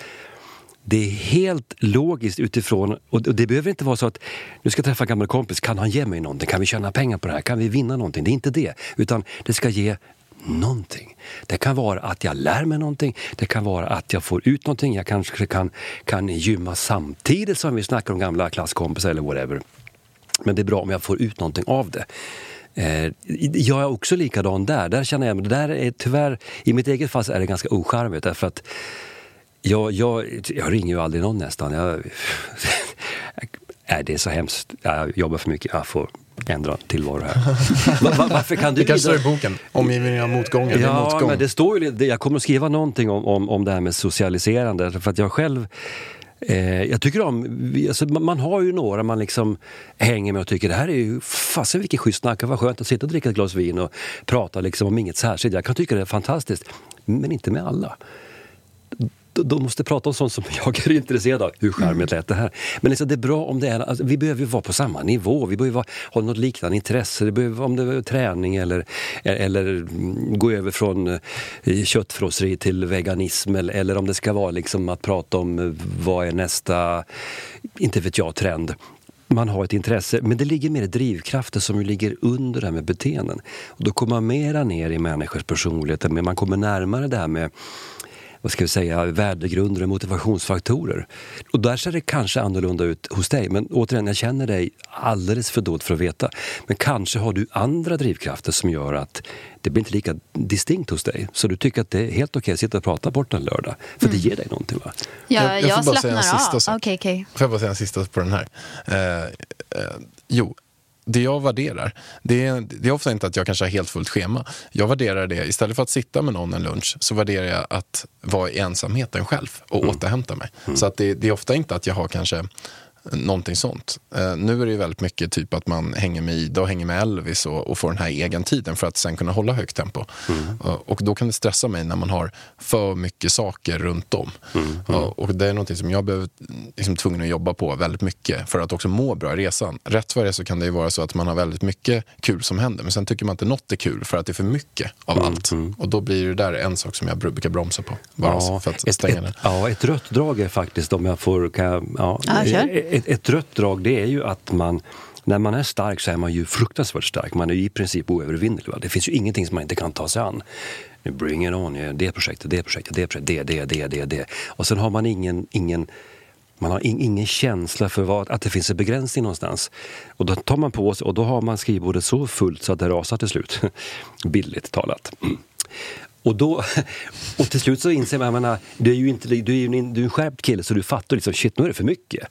det är helt logiskt utifrån, och det behöver inte vara så att nu ska jag träffa en gammal kompis, kan han ge mig någonting? Kan vi tjäna pengar på det här? Kan vi vinna någonting? Det är inte det, utan det ska ge någonting. Det kan vara att jag lär mig någonting, det kan vara att jag får ut någonting, jag kanske kan, kan gymma samtidigt som vi snackar om gamla klasskompisar eller whatever. Men det är bra om jag får ut någonting av det. Eh, jag är också likadan där. Där känner jag, men det där är tyvärr, i mitt eget fall så är det ganska ocharmigt därför att jag, jag, jag ringer ju aldrig någon nästan. Jag, nej, <laughs> det är så hemskt. Jag jobbar för mycket. Jag får ändra tillvaro här. <laughs> Va- va- varför kan du Det kanske står i boken. Omgivningen av är Ja, motgång. men det står ju, jag kommer att skriva någonting om, om, om det här med socialiserande. För att jag själv Eh, jag tycker om, alltså, man, man har ju några man liksom hänger med och tycker det här är ju fasen vilken schysst snack, vad skönt att sitta och dricka ett glas vin och prata liksom om inget särskilt. Jag kan tycka det är fantastiskt, men inte med alla. De- måste prata om sånt som <laughs> jag är intresserad av. Hur charmigt lät det här? Men liksom, det är bra om det är, alltså, vi behöver ju vara på samma nivå. Vi behöver ha något liknande intresse. Det behöver, om det är träning eller, eller mm, gå över från eh, köttfrosseri till veganism. Eller, eller om det ska vara liksom att prata om eh, vad är nästa, inte vet jag, trend man har ett intresse, men det ligger mer drivkrafter som ligger under det här med beteenden. Och då kommer man mera ner i människors personligheter, men man kommer närmare det här med vad ska vi säga, värdegrunder och motivationsfaktorer. Och där ser det kanske annorlunda ut hos dig. Men återigen, jag känner dig alldeles för dåligt för att veta. Men kanske har du andra drivkrafter som gör att det blir inte lika distinkt hos dig. Så du tycker att det är helt okej att sitta och prata bort en lördag. För det ger dig någonting va? Jag, Jag- jag, jag får bara säga en slappnar sista av. sak. Okej, okej. Får jag bara säga en sista på den här? Eh, eh, jo, det jag värderar, det är, det är ofta inte att jag kanske har helt fullt schema. Jag värderar det, istället för att sitta med någon en lunch, så värderar jag att vara i ensamheten själv och återhämta mig. Så att det, det är ofta inte att jag har kanske någonting sånt. Eh, nu är det ju väldigt mycket typ att man hänger med Ida och hänger med Elvis och, och får den här egen tiden för att sen kunna hålla högt tempo. Eh, och då kan det stressa mig när man har för mycket saker runt om. Ja, och det är någonting som jag behöver liksom tvungen att jobba på väldigt mycket för att också må bra i resan. Rätt vad det är så kan det ju vara så att man har väldigt mycket kul som händer men sen tycker man inte något är kul för att det är för mycket av allt. Och då blir det där en sak som jag brukar bromsa på. Bara för att ett, stänga ett, det. ja, ett rött drag är faktiskt, om jag får... Kan, jag- ja, Ja ett, ett rött drag det är ju att man när man är stark så är man ju fruktansvärt stark. Man är ju i princip oövervinnelig. Va? Det finns ju ingenting som man inte kan ta sig an. Bring it on, det projektet, det projektet, det projektet, det, det, det, det, det. Och sen har man ingen, ingen man har in, ingen känsla för vad, att det finns en begränsning någonstans. Och då tar man på sig och då har man skrivbordet så fullt så att det rasar till slut. <laughs> Bildligt talat. Mm. Och, då, <laughs> och till slut så inser man, jag menar, du är ju inte, du är en, du är en skärpt kille så du fattar liksom, shit nu är det för mycket.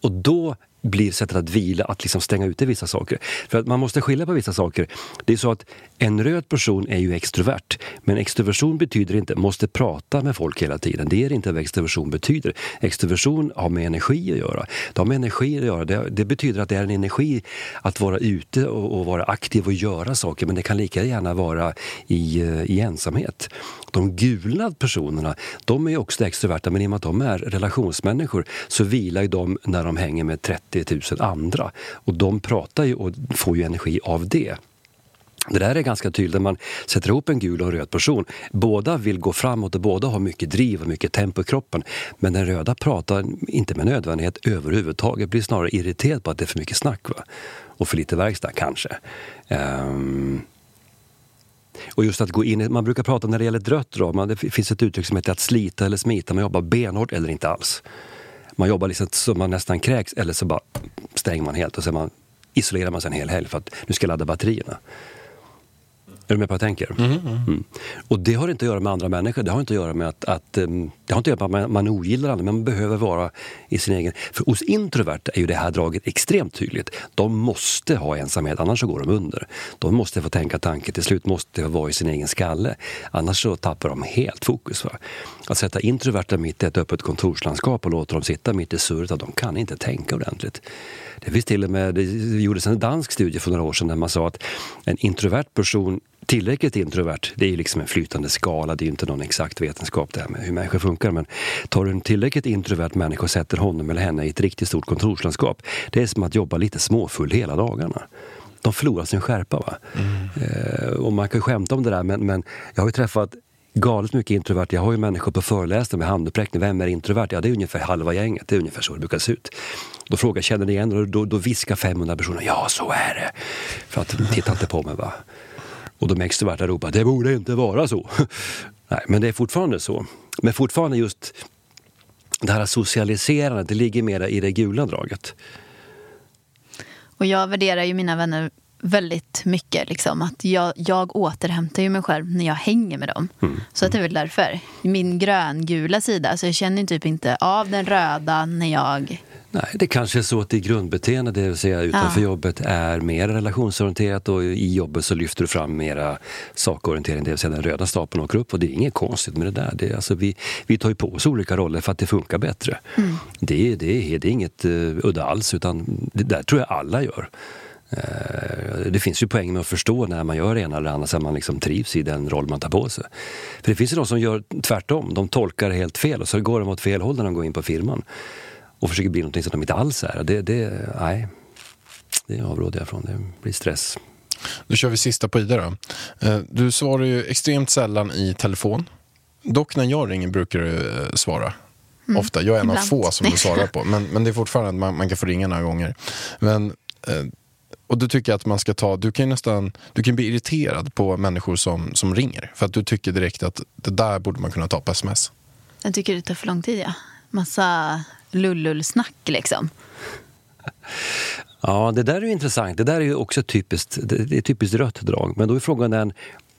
Och då blir sättet att vila att liksom stänga ute vissa saker. För att man måste skilja på vissa saker. Det är så att en röd person är ju extrovert. Men extroversion betyder inte måste prata med folk hela tiden. Det är inte vad extroversion betyder. Extroversion har med energi att göra. Det har med energi att göra. Det, det betyder att det är en energi att vara ute och, och vara aktiv och göra saker. Men det kan lika gärna vara i, eh, i ensamhet. De gula personerna, de är ju också extroverta men i och med att de är relationsmänniskor så vilar ju de när de hänger med 30 000 andra. Och de pratar ju och får ju energi av det. Det där är ganska tydligt när man sätter ihop en gul och en röd person. Båda vill gå framåt och båda har mycket driv och mycket tempo i kroppen. Men den röda pratar inte med nödvändighet överhuvudtaget. Blir snarare irriterad på att det är för mycket snack. Va? Och för lite verkstad kanske. Um och just att gå in man brukar prata när det gäller ett rött drag, man, det finns ett uttryck som heter att slita eller smita. Man jobbar benhårt eller inte alls. Man jobbar liksom så man nästan kräks eller så bara stänger man helt och sen man, isolerar man sig en hel helg för att nu ska jag ladda batterierna. Är du med på vad jag tänker? Mm. Och det har inte att göra med andra människor. Det har inte att göra med att, att um, det har inte att göra med att man, man ogillar andra, men man behöver vara i sin egen... För hos introverta är ju det här draget extremt tydligt. De måste ha ensamhet, annars så går de under. De måste få tänka tanke, till slut måste de vara i sin egen skalle. Annars så tappar de helt fokus. Va? Att sätta introverta mitt i ett öppet kontorslandskap och låta dem sitta mitt i surret, de kan inte tänka ordentligt. Det finns till och med, det gjordes en dansk studie för några år sedan där man sa att en introvert person tillräckligt introvert, det är ju liksom en flytande skala, det är ju inte någon exakt vetenskap det här med hur människor funkar. Men tar du en tillräckligt introvert människa och sätter honom eller henne i ett riktigt stort kontorslandskap, det är som att jobba lite småfull hela dagarna. De förlorar sin skärpa. Va? Mm. Eh, och man kan ju skämta om det där, men, men jag har ju träffat galet mycket introvert. Jag har ju människor på föreläsningar med handuppräckning. Vem är introvert? Ja, det är ungefär halva gänget. Det är ungefär så det brukar se ut. Då frågar jag, känner ni igen och då, då viskar 500 personer, ja så är det. För att titta inte på mig va. Och de extroverta ropar, det borde inte vara så. <laughs> Nej, men det är fortfarande så. Men fortfarande just det här socialiserandet, det ligger mer i det gula draget. Och jag värderar ju mina vänner väldigt mycket. Liksom, att jag, jag återhämtar ju mig själv när jag hänger med dem. Mm. Så att det är väl därför. Min gröngula sida, så jag känner typ inte av den röda när jag Nej, det kanske är så att ditt grundbeteende, det vill säga utanför ja. jobbet, är mer relationsorienterat och i jobbet så lyfter du fram mera sakorientering, det vill säga den röda stapeln åker upp och det är inget konstigt med det där. Det är, alltså, vi, vi tar ju på oss olika roller för att det funkar bättre. Mm. Det, det, det är inget uh, udda alls, utan det där tror jag alla gör. Uh, det finns ju poäng med att förstå när man gör det ena eller andra så att man liksom trivs i den roll man tar på sig. För det finns ju de som gör tvärtom, de tolkar helt fel och så går de åt fel håll när de går in på firman och försöker bli någonting som de inte alls är. Det, det, nej, det avråder jag från. Det blir stress. Då kör vi sista på Ida då. Eh, du svarar ju extremt sällan i telefon. Dock när jag ringer brukar du eh, svara. Mm, Ofta. Jag är en av få som du svarar på. <laughs> Men, men det är fortfarande att man, man kan få ringa några gånger. Men, eh, och du tycker att man ska ta, du kan nästan, du kan bli irriterad på människor som, som ringer. För att du tycker direkt att det där borde man kunna ta på sms. Jag tycker det tar för lång tid ja. Massa lullulsnack liksom. Ja, det där är ju intressant. Det där är ju också typiskt, det är typiskt rött drag. Men då är frågan den,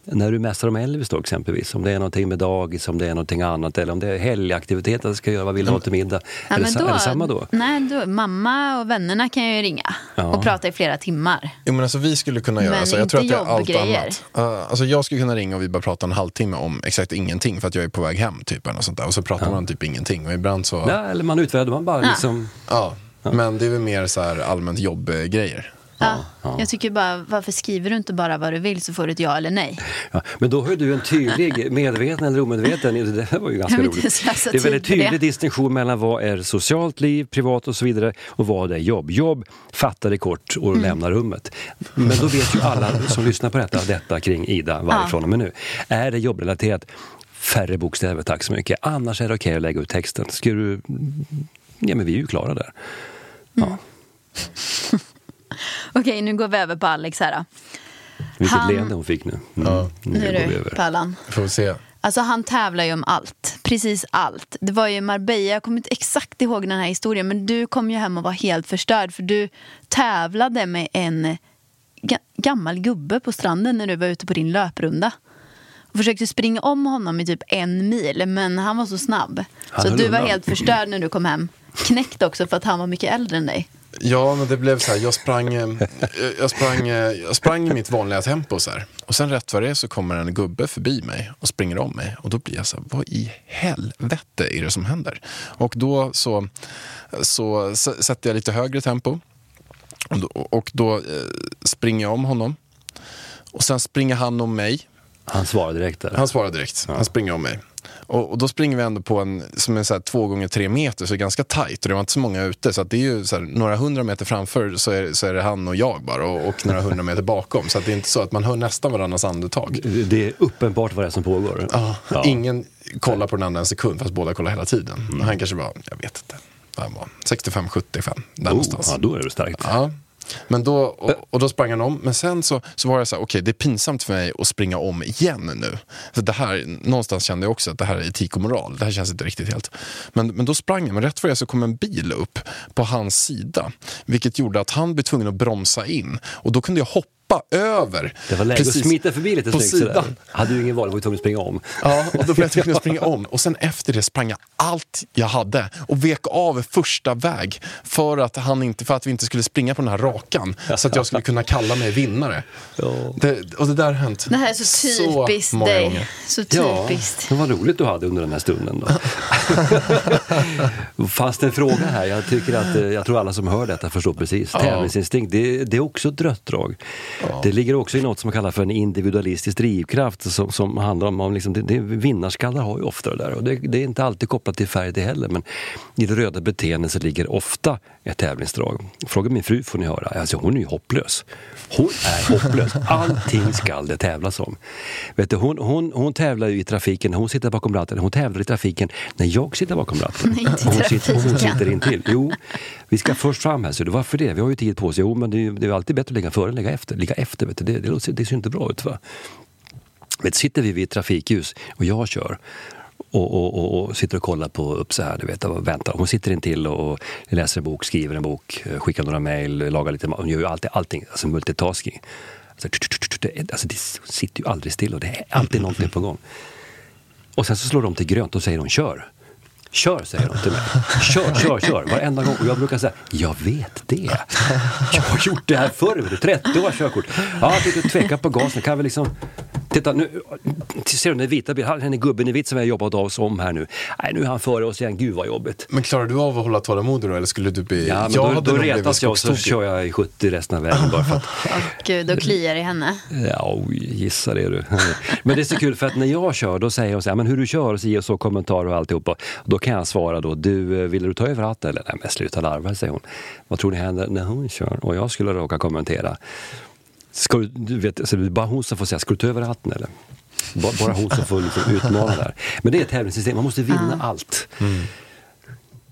när du mässar om Elvis då exempelvis, om det är någonting med dagis, om det är någonting annat eller om det är helgaktiviteter ska göra, vad vill du ha till middag? Ja, är, det, då, är, det, samma då? Nej, då, mamma och vännerna kan ju ringa ja. och prata i flera timmar. Jo men alltså vi skulle kunna göra men så. Jag tror att det är allt annat. Uh, alltså jag skulle kunna ringa och vi bara prata en halvtimme om exakt ingenting för att jag är på väg hem typ eller sånt där. Och så pratar ja. man typ ingenting och ibland så... Ja, eller man utväder man bara liksom... Ja. Men det är väl mer så här allmänt jobbgrejer. Ja, ja. Jag tycker bara, varför skriver du inte bara vad du vill så får du ett ja eller nej? Ja, men då har du en tydlig, <laughs> medveten eller omedveten, det var ju ganska roligt. Det är väldigt tydlig distinktion mellan vad är socialt liv, privat och så vidare och vad är jobb. Jobb fattar det kort och mm. lämnar rummet. Men då vet ju alla som lyssnar på detta, detta kring Ida varifrån och med nu. Är det jobbrelaterat, färre bokstäver tack så mycket. Annars är det okej okay att lägga ut texten. Ska du... Ja men vi är ju klara där. Ja. Mm. <laughs> Okej, nu går vi över på Alex här. Vilket han... leende hon fick nu. Mm. Ja. Nu, är du, Pallan. Får vi se. Alltså han tävlar ju om allt, precis allt. Det var ju Marbella, jag kommer inte exakt ihåg den här historien men du kom ju hem och var helt förstörd för du tävlade med en ga gammal gubbe på stranden när du var ute på din löprunda. Och försökte springa om honom i typ en mil men han var så snabb. Han så du var helt förstörd när du kom hem. Knäckt också för att han var mycket äldre än dig. Ja, men det blev så här, jag sprang, eh, jag sprang, eh, jag sprang i mitt vanliga tempo så här. Och sen rätt vad det är så kommer en gubbe förbi mig och springer om mig. Och då blir jag så här, vad i helvete är det som händer? Och då så, så sätter jag lite högre tempo. Och då, och då eh, springer jag om honom. Och sen springer han om mig. Han svarar direkt? Eller? Han svarar direkt. Ja. Han springer om mig. Och, och då springer vi ändå på en som är så här två gånger tre meter, så det är ganska tajt och det var inte så många ute. Så det är ju här, några hundra meter framför så är, så är det han och jag bara och, och några hundra meter bakom. Så det är inte så att man hör nästan varandras andetag. Det är uppenbart vad det är som pågår. Ja, Ja. Ingen kollar på den andra en sekund fast båda kollar hela tiden. Mm. Han kanske var, jag vet inte, vad han var 65-75 där Oh, någonstans. ja, då är det starkt. Ja. Men då, och, och då sprang han om, men sen så, så var jag så här, okej det är pinsamt för mig att springa om igen nu. För det här, någonstans kände jag också att det här är etik och moral, det här känns inte riktigt helt. Men, men då sprang jag, men rätt för det så kom en bil upp på hans sida. Vilket gjorde att han blev tvungen att bromsa in. Och då kunde jag hoppa över. Det var läge att precis smita förbi lite på snyggt sidan. Hade du ingen val, var du tvungen att springa om. Ja, och då blev jag <laughs> tvungen att springa om. Och sen efter det sprang jag allt jag hade och vek av första väg för att, han inte, för att vi inte skulle springa på den här rakan. Så att jag skulle kunna kalla mig vinnare. Ja. Det, och det där har hänt Det här är så typiskt många dig. gånger. Så Ja, typiskt. det var roligt du hade under den här stunden. Då. <laughs> Fast en fråga här, jag tycker att eh, jag tror alla som hör detta förstår precis. Tävlingsinstinkt, det, det är också ett rött drag. Det ligger också i något som man kallar för en individualistisk drivkraft som, som handlar om, om liksom, det, det, vinnarskallar har ju ofta det där och det, det är inte alltid kopplat till färg det heller men i det röda beteendet så ligger ofta ett tävlingsdrag. Fråga min fru får ni höra, alltså hon är ju hopplös. Hon är hopplös. Allting skall det tävlas om. Vet du, hon, hon, hon tävlar ju i trafiken, hon sitter bakom ratten, hon tävlar i trafiken när jag sitter bakom ratten. Nej, hon, sitter, hon sitter intill. Jo, vi ska först fram här, så du, varför det? Vi har ju tid på oss. Jo, men det är, ju- det är ju alltid bättre att ligga före än ligga efter. Ligga efter, vet du, det, det, det, ser inte bra ut. Va? Vet, sitter vi vid ett trafikljus och jag kör och, och, och, och sitter och kollar på upp så här, du vet, och väntar. Hon sitter in till och läser en bok, skriver en bok, eh, skickar några mejl, lagar lite mat. Hon gör ju alltid, allting, alltså multitasking. Alltså, det- alltså, det sitter ju aldrig still och det är alltid någonting på gång. Och sen så slår de till grönt och säger hon kör. Kör, säger de till mig. Kör, kör, kör. Varenda gång. Och jag brukar säga, jag vet det. Jag har gjort det här förr. 30 år körkort. Ja, jag tveka på gasen. Kan vi liksom... Titta nu, ser du den vita bilen? Den är gubben i vitt som vi har jobbat av oss om här nu. Nej, nu är han före oss igen. Gud vad jobbigt. Men klarar du av att hålla tålamodig då eller skulle du bli... Ja, men jag då, hade då blivit retas jag och så kör jag i 70 resten av vägen bara för att <laughs> Och gud, då kliar i henne. Ja, oj, gissa det du. <laughs> Men det är så kul för att när jag kör då säger hon så här, men hur du kör och så ger och så kommentarer och alltihopa. Då kan jag svara då, du, eh, vill du ta över ratten? Eller nej men sluta larva säger hon. Vad tror ni händer när hon kör? Och jag skulle råka kommentera. Ska du, du vet, så det är bara hon som får säga, ska du ta över ratten eller? Bara, bara hon som får liksom utmana där. Men det är ett tävlingssystem, man måste vinna allt.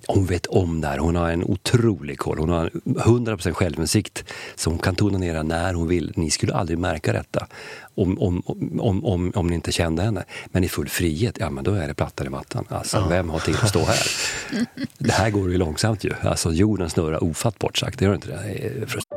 Hon vet om det här. Hon har en otrolig koll. Hon har 100% självinsikt. Så hon kan tonera när hon vill. Ni skulle aldrig märka detta om, om, om, om, om ni inte kände henne. Men i full frihet, ja men då är det plattan i mattan. Alltså, vem har tid att stå här? <laughs> Det här går ju långsamt ju. Alltså jorden snurrar ofattbart sagt. Det gör inte det?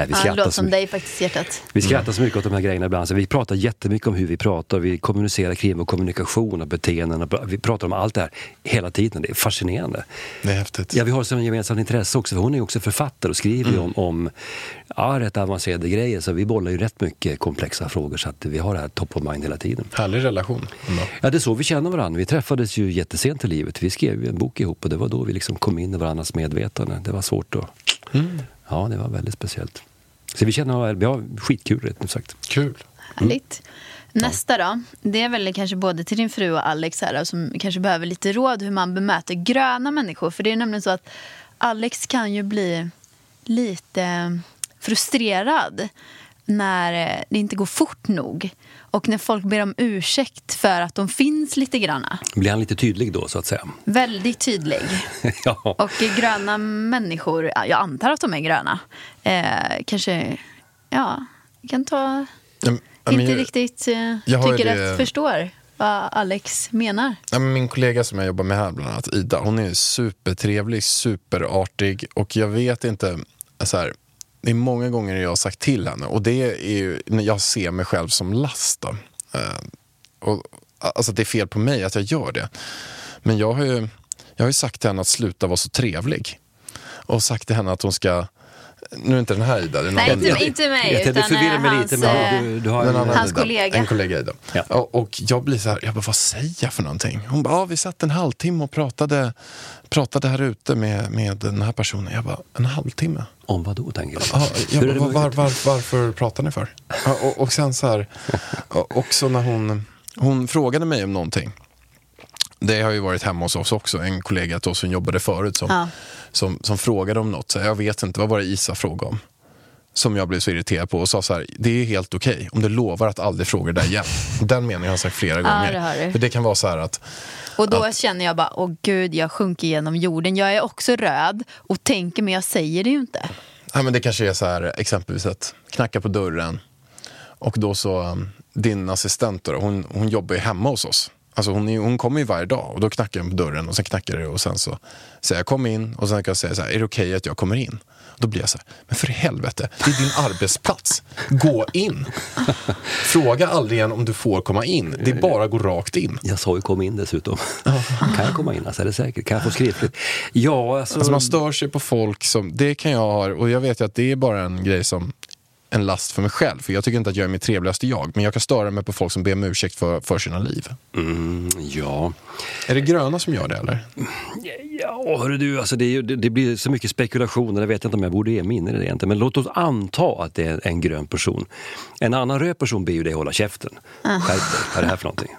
Nej, vi Ja, det skrattar låter så som mycket. dig faktiskt, hjärtat. Vi skrattar så mycket åt de här grejerna ibland. Så vi pratar jättemycket om hur vi pratar. Vi kommunicerar kring vår kommunikation och beteenden. och Vi pratar om allt det här hela tiden. Det är fascinerande. Det är häftigt. Ja, vi har som gemensamt intresse också. För hon är också författare och skriver ju om, om ja, rätt avancerade grejer. Så vi bollar ju rätt mycket komplexa frågor. Så att vi har det här top of mind hela tiden. Härlig relation. Ja, det är så vi känner varandra. Vi träffades ju jättesent i livet. Vi skrev ju en bok ihop och det var då vi liksom kom in i varandras medvetande. Det var svårt att... Ja, det var väldigt speciellt. Så vi känner, vi har skitkul rätt sagt. Kul. Härligt. Nästa då, det är väl kanske både till din fru och Alex här, då, som kanske behöver lite råd hur man bemöter gröna människor. För det är nämligen så att Alex kan ju bli lite frustrerad när eh, det inte går fort nog. Och när folk ber om ursäkt för att de finns lite granna. Blir han lite tydlig då så att säga? Väldigt tydlig. <laughs> ja. Och gröna människor, ja, jag antar att de är gröna, eh, kanske, ja, kan ta, men inte jag- riktigt eh, tycker det- att förstår vad Alex menar. Min kollega som jag jobbar med här, bland annat Ida, hon är supertrevlig, superartig och jag vet inte, så här, det är många gånger jag har sagt till henne och det är ju när jag ser mig själv som last. Då. Eh, och, alltså det är fel på mig att jag gör det. Men jag har ju, jag har ju sagt till henne att sluta vara så trevlig. Och sagt till henne att hon ska nu är inte den här Ida, det är Nej, inte, Ida. inte mig. Jag tänkte utan förvirra eh, mig hans, lite, men eh, du, du har en, Hans Ida. kollega. En kollega Ida. Ja. Och, och jag blir så här, jag bara, vad säger jag för någonting? Hon bara, ja, vi satt en halvtimme och pratade, pratade här ute med, med den här personen. Jag bara, en halvtimme? Om vad då, tänker du? Ja, jag bara, det var, var, var, varför pratar ni för? Och, och sen så här, också när hon, hon frågade mig om någonting. Det har ju varit hemma hos oss också, en kollega till oss som jobbade förut som, Ja. som, som frågade om något. Så jag vet inte, vad var det Isa frågade om? Som jag blev så irriterad på och sa så här, det är helt okej om du lovar att aldrig fråga det där igen. <laughs> Den meningen har jag sagt flera gånger. det har du. För det kan vara så här att, Och då känner jag bara, åh gud, jag sjunker genom jorden. Jag är också röd och tänker, men jag säger det ju inte. Ja, men det kanske är så här, exempelvis att knacka på dörren och då så, um, din assistent då, hon, hon jobbar ju hemma hos oss. Alltså hon, är, hon kommer ju varje dag och då knackar jag på dörren och sen knackar det och sen så säger jag kom in och sen kan jag säga så här, är det okej att jag kommer in? Då blir jag så här, men för helvete, det är din arbetsplats. Gå in. <laughs> Fråga aldrig igen om du får komma in. Det är bara att gå rakt in. Jag sa ju kom in dessutom. <laughs> kan jag komma in? Alltså, är det säkert? Kan jag få skriftligt? Ja, alltså... Alltså man stör sig på folk som, det kan jag ha, och jag vet ju att det är bara en grej som en last för mig själv. För jag tycker inte att jag är mitt trevligaste jag. Men jag kan störa mig på folk som ber om ursäkt för, för sina liv. Mm, ja. Är det gröna som gör det eller? Ja, hörru du, alltså det, det, det blir så mycket spekulationer. Jag vet inte om jag borde ge mig in i det egentligen. Men låt oss anta att det är en grön person. En annan röd person ber ju dig hålla käften. Skärp dig, vad är det här för någonting?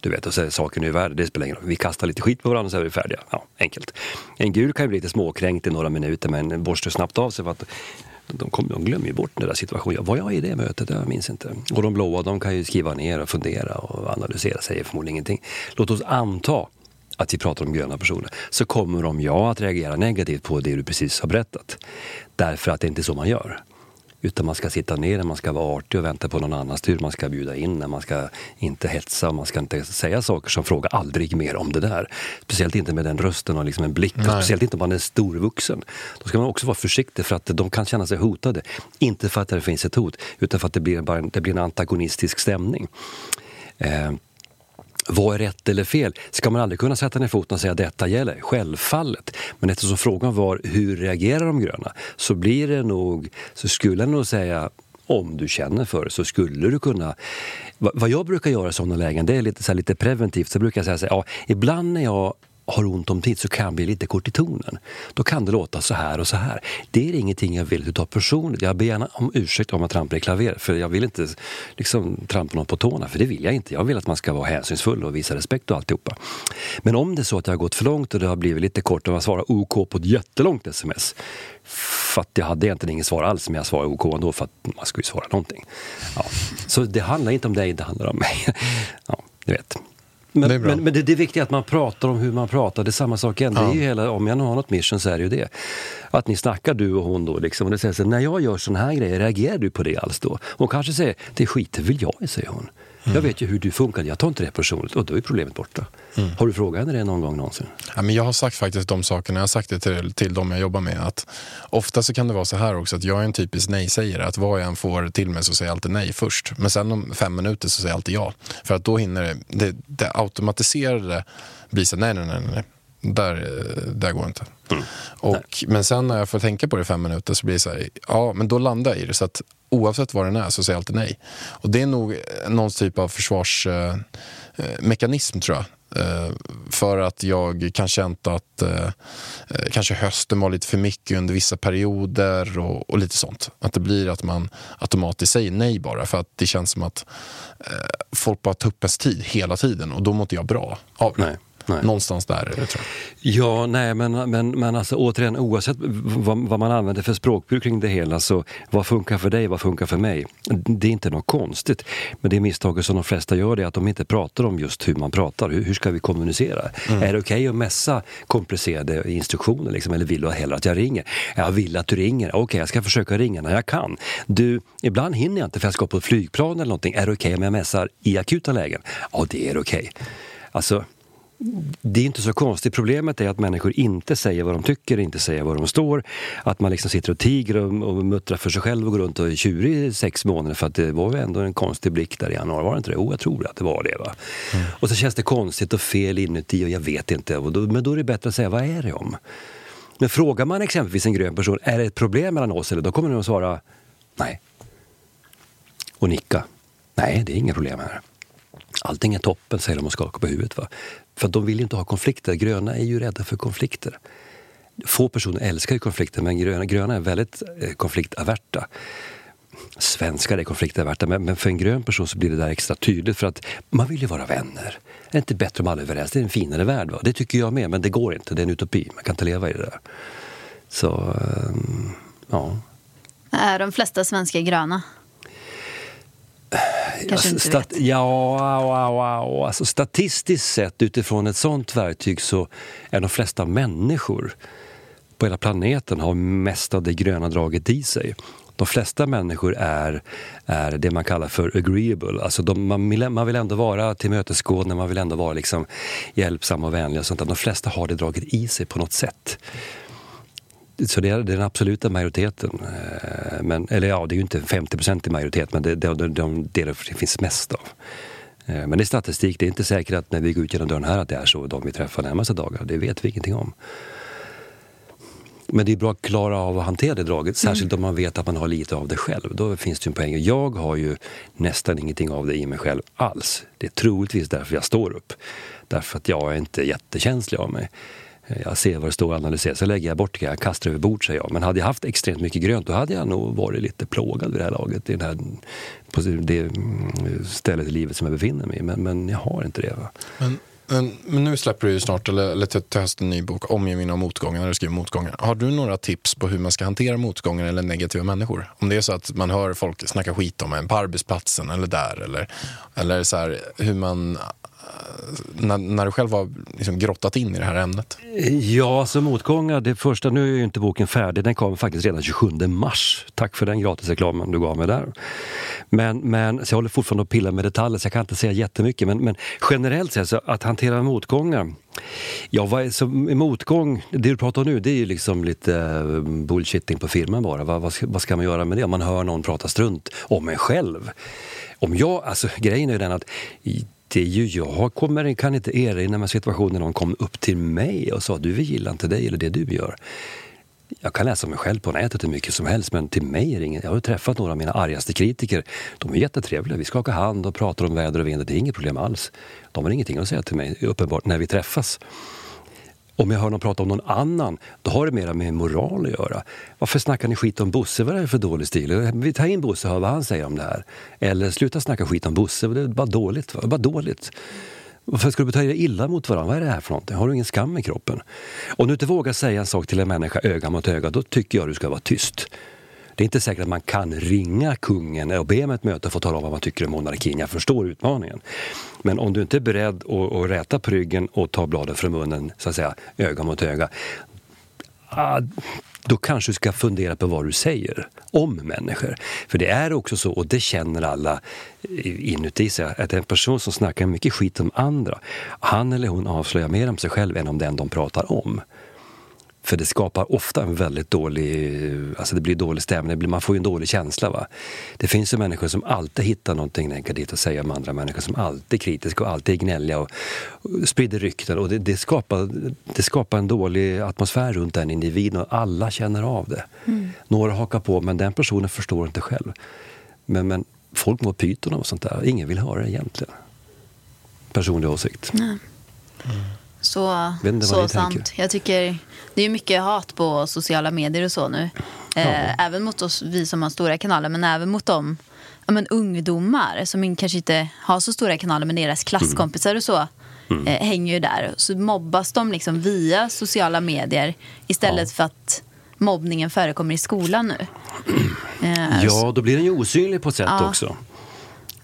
Du vet, och så är saken ur världen, det spelar ingen roll. Vi kastar lite skit på varandra så är vi färdiga. Ja, enkelt. En gul kan ju bli lite småkränkt i några minuter men borstar snabbt av sig för att de, kom, de glömmer ju bort den där situationen. Var jag i det mötet? Jag minns inte. Och de blåa de kan ju skriva ner och fundera och analysera, säger förmodligen ingenting. Låt oss anta att vi pratar om gröna personer, så kommer de ja att reagera negativt på det du precis har berättat. Därför att det inte är så man gör. Utan man ska sitta ner, man ska vara artig och vänta på någon annans tur, man ska bjuda in, man ska inte hetsa, man ska inte säga saker som fråga aldrig mer om det där. Speciellt inte med den rösten och liksom en blick, Nej. speciellt inte om man är storvuxen. Då ska man också vara försiktig för att de kan känna sig hotade. Inte för att det finns ett hot, utan för att det blir, bara en, det blir en antagonistisk stämning. Eh, vad är rätt eller fel? Ska man aldrig kunna sätta ner foten och säga detta gäller? Självfallet. Men eftersom frågan var hur reagerar de gröna? Så blir det nog, så skulle jag nog säga om du känner för det så skulle du kunna... Vad jag brukar göra i sådana lägen, det är lite, så här, lite preventivt. Så brukar jag säga så här, ja, ibland när jag har ont om tid så kan jag bli lite kort i tonen. Då kan det låta så här och så här. Det är ingenting jag vill att du tar personligt. Jag ber gärna om ursäkt om jag trampar i klaver. För jag vill inte liksom, trampa någon på tårna. För det vill jag inte. Jag vill att man ska vara hänsynsfull och visa respekt och alltihopa. Men om det är så att jag har gått för långt och det har blivit lite kort och jag svarar OK på ett jättelångt sms. För att jag hade egentligen inget svar alls, men jag svarade OK ändå för att man skulle ju svara någonting. Ja. Så det handlar inte om dig, det handlar om mig. <laughs> Ja, du vet. Men Det men, men det, det är viktigt att man pratar om hur man pratar. Det är samma sak igen. Det är ju hela, om jag nu har något mission så är det ju det. Att ni snackar du och hon då liksom. Och det säger så, när jag gör såna här grejer, reagerar du på det alls då? Hon kanske säger, det skiter väl jag i, säger hon. Jag vet ju hur du funkar, jag tar inte det personligt. Och då är problemet borta. Har du frågat henne det någon gång någonsin? Ja, men jag har sagt faktiskt de sakerna, jag har sagt det till, till de jag jobbar med. Att ofta så kan det vara så här också att jag är en typisk nej-sägare. Att vad jag än får till mig så säger jag alltid nej först. Men sen om fem minuter så säger jag alltid ja. För att då hinner det, det, det automatiserade blir så nej, nej, nej, nej. Där, eh, där går inte. Och, men sen när jag får tänka på det i fem minuter så blir det så här, ja men då landar jag i det. Så att oavsett vad den är så säger jag alltid nej. Och det är nog eh, någon typ av försvarsmekanism eh, mekanism, tror jag. Eh, för att jag kan känt att eh, eh, kanske hösten var lite för mycket under vissa perioder och, och lite sånt. Att det blir att man automatiskt säger nej bara för att det känns som att eh, folk bara tar upp ens tid hela tiden och då mår inte jag bra av det. Nej, nej. Någonstans där tror jag. Ja, nej, men, men, men alltså, återigen, oavsett vad, vad man använder för språkbruk kring det hela, så vad funkar för dig, vad funkar för mig? Det är inte något konstigt. Men det misstaget som de flesta gör det är att de inte pratar om just hur man pratar. Hur, hur ska vi kommunicera? Är det okej att messa komplicerade instruktioner? Liksom, eller vill du hellre att jag ringer? Jag vill att du ringer. Okej, jag ska försöka ringa när jag kan. Du, ibland hinner jag inte för jag ska på ett flygplan eller någonting. Är det okej om jag messar i akuta lägen? Ja, det är okej. Alltså, det är inte så konstigt. Problemet är att människor inte säger vad de tycker, inte säger var de står. Att man liksom sitter och tiger och, och muttrar för sig själv och går runt och är tjurig i sex månader för att det var ju ändå en konstig blick där i januari, var det inte det? Jo, jag tror att det var det. Va? Och så känns det konstigt och fel inuti och jag vet inte. Då, men då är det bättre att säga, vad är det om? Men frågar man exempelvis en grön person, är det ett problem mellan oss? Eller då kommer de att svara nej. Och nicka. Nej, det är inga problem här. Allting är toppen, säger de och skakar på huvudet. Va? För de vill ju inte ha konflikter. Gröna är ju rädda för konflikter. Få personer älskar ju konflikter, men gröna, gröna är väldigt eh, konfliktaverta. Svenskar är konfliktaverta, men, men för en grön person så blir det där extra tydligt för att man vill ju vara vänner. Är det inte bättre om alla är överens? Det är en finare värld. Va? Det tycker jag med, men det går inte. Det är en utopi. Man kan inte leva i det där. Så, ehm, ja. Är de flesta svenskar gröna? Kanske inte Stat- vet. Ja, wow, wow. Alltså, statistiskt sett utifrån ett sånt verktyg så är de flesta människor på hela planeten har mest av det gröna draget i sig. De flesta människor är, är det man kallar för agreeable. Alltså de, man, vill, man vill ändå vara tillmötesgående, man vill ändå vara liksom hjälpsam och vänlig. Och sånt. De flesta har det draget i sig på något sätt. Så det är, den absoluta majoriteten. Eh, Men, eller ja, det är ju inte 50 i majoritet, men det är de, de, det det finns mest av. Eh, Men det är statistik, det är inte säkert att när vi går ut genom dörren här att det är så de vi träffar närmaste dagar. Det vet vi ingenting om. Men det är bra att klara av att hantera det draget, särskilt om man vet att man har lite av det själv. Då finns det en poäng. Jag har ju nästan ingenting av det i mig själv alls. Det är troligtvis därför jag står upp. Därför att jag är inte jättekänslig av mig. Jag ser vad det står och analyserar, så lägger jag bort det, jag kastar över bord säger jag. Men hade jag haft extremt mycket grönt då hade jag nog varit lite plågad vid det här laget. I den här, på det mm, stället i livet som jag befinner mig i. Men, men jag har inte det. Va? Men, men, men nu släpper du ju snart, eller, eller till, till hösten, en ny bok, Omgivningen av motgångar, när du skriver motgångar. Har du några tips på hur man ska hantera motgångar eller negativa människor? Om det är så att man hör folk snacka skit om en på arbetsplatsen eller där, eller, eller så här, hur man... När, när du själv har liksom grottat in i det här ämnet. Ja, så motgångar. Det första, nu är ju inte boken färdig, den kom faktiskt redan 27 mars. Tack för den gratisreklamen du gav mig där. Men, men så jag håller fortfarande och pillar med detaljer så jag kan inte säga jättemycket. Men, men generellt sett, så att hantera motgångar. Ja, vad är, så, motgång, det du pratar om nu, det är ju liksom lite eh, bullshitting på filmen bara. Vad, vad, ska, vad ska man göra med det? Om man hör någon prata strunt om en själv. Om jag, alltså grejen är ju den att det är ju jag kommer, kan inte erinra mig situationen när någon kom upp till mig och sa du vi gillar inte dig eller det du gör. Jag kan läsa mig själv på nätet hur mycket som helst men till mig är det inget. Jag har träffat några av mina argaste kritiker. De är jättetrevliga. Vi skakar hand och pratar om väder och vind. Det är inget problem alls. De har ingenting att säga till mig uppenbart när vi träffas. Om jag hör någon prata om någon annan, då har det mer med moral att göra. Varför snackar ni skit om Bosse? Vad är det för dålig stil? Vi tar in Bosse och hör vad han säger om det här. Eller sluta snacka skit om Bosse, det är bara dåligt. Va? Bara dåligt. Varför ska du bete dig illa mot varandra? Vad är det här för någonting? Har du ingen skam i kroppen? Om du inte vågar säga en sak till en människa öga mot öga, då tycker jag du ska vara tyst. Det är inte säkert att man kan ringa kungen och be om ett möte för att tala om vad man tycker om monarkin. Jag förstår utmaningen. Men om du inte är beredd att, att räta på ryggen och ta bladen från munnen, så att säga, öga mot öga. Ah, då kanske du ska fundera på vad du säger om människor. För det är också så, och det känner alla inuti sig, att en person som snackar mycket skit om andra, han eller hon avslöjar mer om sig själv än om den de pratar om. För det skapar ofta en väldigt dålig, alltså det blir dålig stämning, det blir, man får ju en dålig känsla. Va? Det finns ju människor som alltid hittar någonting negativt att säga om andra människor, som alltid är kritiska och alltid är gnälliga och, och sprider rykten. Och det, det, skapar, det skapar en dålig atmosfär runt den individen och alla känner av det. Några hakar på, men den personen förstår inte själv. Men, men folk mår pyton och sånt där, ingen vill höra det egentligen. Personlig åsikt. Vet så ni sant. tänker. Jag tycker det är mycket hat på sociala medier och så nu. Eh, även mot oss, vi som har stora kanaler, men även mot dem ja, men ungdomar som kanske inte har så stora kanaler, men deras klasskompisar och så Mm. eh, hänger ju där. Så mobbas de liksom via sociala medier istället för att mobbningen förekommer i skolan nu. Eh, Ja, då blir den ju osynlig på ett sätt Ja. också.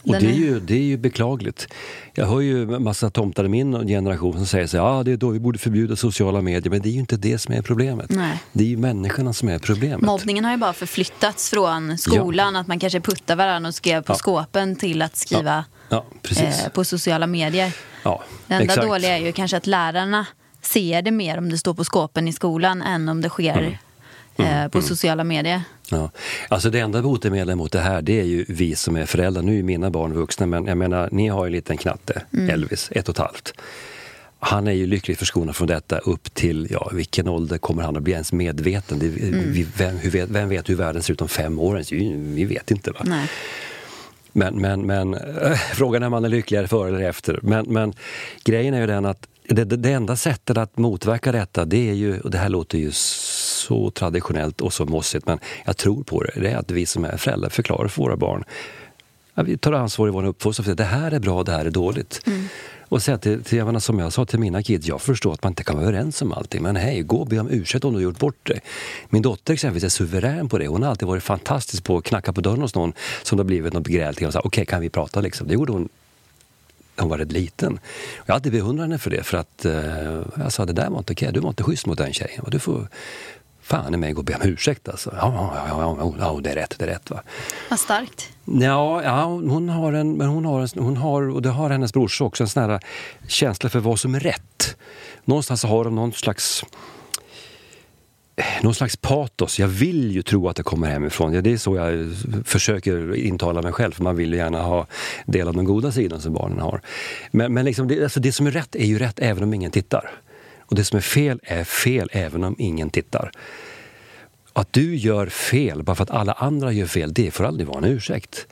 Och det är, ju, det är ju beklagligt. Jag hör ju en massa tomtar i min generation som säger så här, ah, det är då vi borde förbjuda sociala medier. Men det är ju inte det som är problemet. Nej. Det är ju människorna som är problemet. Mobbningen har ju bara förflyttats från skolan, att man kanske puttar varandra och skrev på Ja. skåpen till att skriva Ja, eh, på sociala medier. ja, Det enda exakt. dåliga är ju kanske att lärarna ser det mer om det står på skåpen i skolan än om det sker Mm. Eh, på sociala medier. Ja. Alltså det enda botemedlet mot det här det är ju vi som är föräldrar. Nu är mina barn vuxna men jag menar ni har ju en liten knatte, Mm. Elvis, ett och ett halvt. han är ju lyckligt förskonad från detta upp till, ja, vilken ålder kommer han att bli ens medveten? Det, vi, vem, hur vet, vem vet hur världen ser ut om fem år? Vi vet inte. Va? Nej. Men, men, men äh, frågan är om man är lyckligare före eller efter. Men, men grejen är ju den att det, det enda sättet att motverka detta, det är ju, och det här låter ju så traditionellt och så mossigt, men jag tror på det, det är att vi som är föräldrar förklarar för våra barn Ja, vi tar ansvar i vår uppfostran för det här är bra, det här är dåligt. Och säga till, till, jag menar, som jag sa till mina kids, jag förstår att man inte kan vara överens om allting, men hej, gå och be om ursäkt om du har gjort bort dig. Min dotter exempelvis är suverän på det. Hon har alltid varit fantastisk på att knacka på dörren hos någon som det har blivit något gräl till okej, kan vi prata liksom? Det gjorde hon hon var rätt liten. Jag har alltid beundrat henne för det, för att eh, jag sa, det där var inte okej, du var inte schysst mot den tjejen. Du får fan i mig gå och be om ursäkt alltså. Ja, ja, ja, ja, det är rätt, det är rätt va. Vad starkt. Ja, ja hon har en, men hon har, en, hon har, och det har hennes brorsa också, en sån här känsla för vad som är rätt. Någonstans har de någon slags någon slags patos. Jag vill ju tro att det kommer hemifrån. Ja, det är så jag försöker intala mig själv, för man vill ju gärna ha del av den goda sidan som barnen har. Men, men liksom det, alltså det som är rätt är ju rätt även om ingen tittar. Och det som är fel är fel även om ingen tittar. Att du gör fel bara för att alla andra gör fel, det får aldrig vara en ursäkt.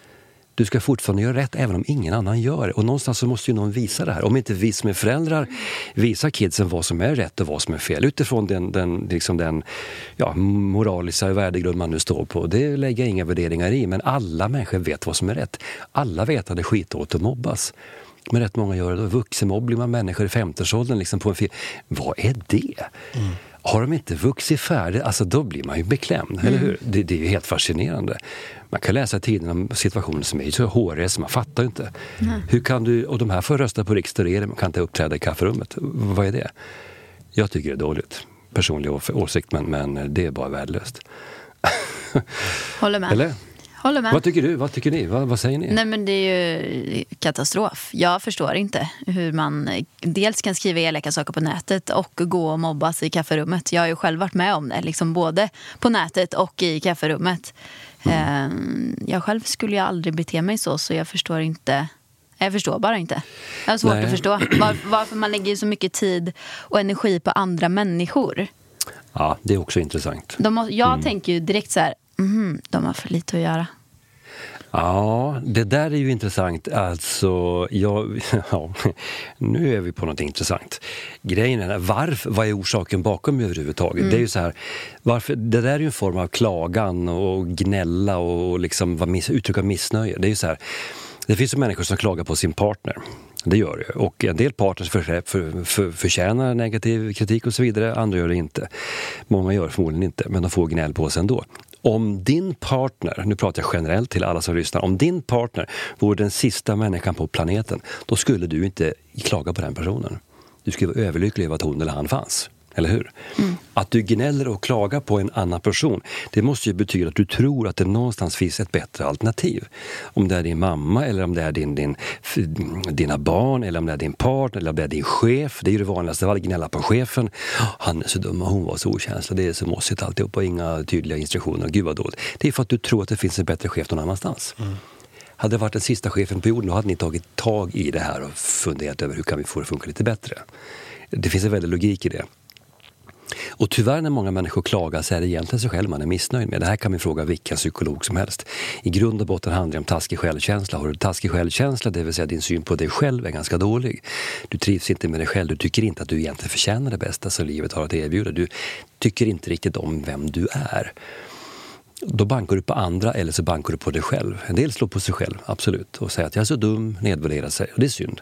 Du ska fortfarande göra rätt även om ingen annan gör det. Och någonstans så måste ju någon visa det här. Om inte vi som är föräldrar visar kidsen vad som är rätt och vad som är fel utifrån den, den, liksom den ja, moraliska värdegrund man nu står på. Det lägger jag inga värderingar i, men alla människor vet vad som är rätt. Alla vet att det är skitåt att mobbas. Men rätt många gör det. Vuxenmobbning med människor i 50-årsåldern liksom på en film. Vad är det? Har de inte vuxit färdigt, alltså då blir man ju beklämd, eller hur? Det, det är ju helt fascinerande. Man kan läsa i tidningen om situationer som är så håriga så man fattar ju inte. Hur kan du, och de här får rösta på riksdag och regering, man kan inte uppträda i kafferummet. Vad är det? Jag tycker det är dåligt. Personlig åsikt, men, men det är bara värdelöst. Håller med. Eller? Håller med. Vad tycker du? Vad tycker ni? Vad, vad säger ni? Nej men det är ju katastrof. Jag förstår inte hur man dels kan skriva elaka saker på nätet och gå och mobbas i kafferummet. Jag har ju själv varit med om det, liksom både på nätet och i kafferummet. Eh, Jag själv skulle ju aldrig bete mig så, så jag förstår inte. Jag förstår bara inte. Jag har svårt Nej. att förstå var, varför man lägger så mycket tid och energi på andra människor. Ja, det är också intressant. Må, jag tänker ju direkt så här, mhm, de har för lite att göra. Ja, det där är ju intressant. Alltså, jag, <laughs> ja, nu är vi på något intressant. Grejen är, varför, vad är orsaken bakom överhuvudtaget? Det är ju så här, varför, det där är ju en form av klagan och gnälla och liksom uttrycka missnöje. Det är ju så här, det finns ju människor som klagar på sin partner. Det gör det. Och en del partners för, för, för, förtjänar negativ kritik och så vidare, andra gör det inte. Många gör det förmodligen inte, men de får gnäll på sig ändå. Om din partner, nu pratar jag generellt till alla som lyssnar, om din partner vore den sista människan på planeten, då skulle du inte klaga på den personen. Du skulle vara överlycklig över att hon eller han fanns. Eller hur? Att du gnäller och klagar på en annan person, det måste ju betyda att du tror att det någonstans finns ett bättre alternativ. Om det är din mamma, eller om det är din, din, dina barn, eller om det är din partner, eller om det är din chef. Det är ju det vanligaste av allt, gnälla på chefen. Han är så dum och hon var så okänslig, det är så mossigt alltihop och inga tydliga instruktioner. Gud vad dåligt. Det är för att du tror att det finns en bättre chef någon annanstans. Hade det varit den sista chefen på jorden, då hade ni tagit tag i det här och funderat över hur kan vi få det att funka lite bättre. Det finns en väldig logik i det. Och tyvärr när många människor klagar så är det egentligen sig själv man är missnöjd med. Det här kan vi fråga vilken psykolog som helst. I grund och botten handlar det om taskig självkänsla. Har du taskig självkänsla, det vill säga din syn på dig själv är ganska dålig. Du trivs inte med dig själv, du tycker inte att du egentligen förtjänar det bästa som livet har att erbjuda. Du tycker inte riktigt om vem du är. Då bankar du på andra eller så bankar du på dig själv. En del slår på sig själv, absolut, och säger att jag är så dum, nedvärderar sig. Och det är synd.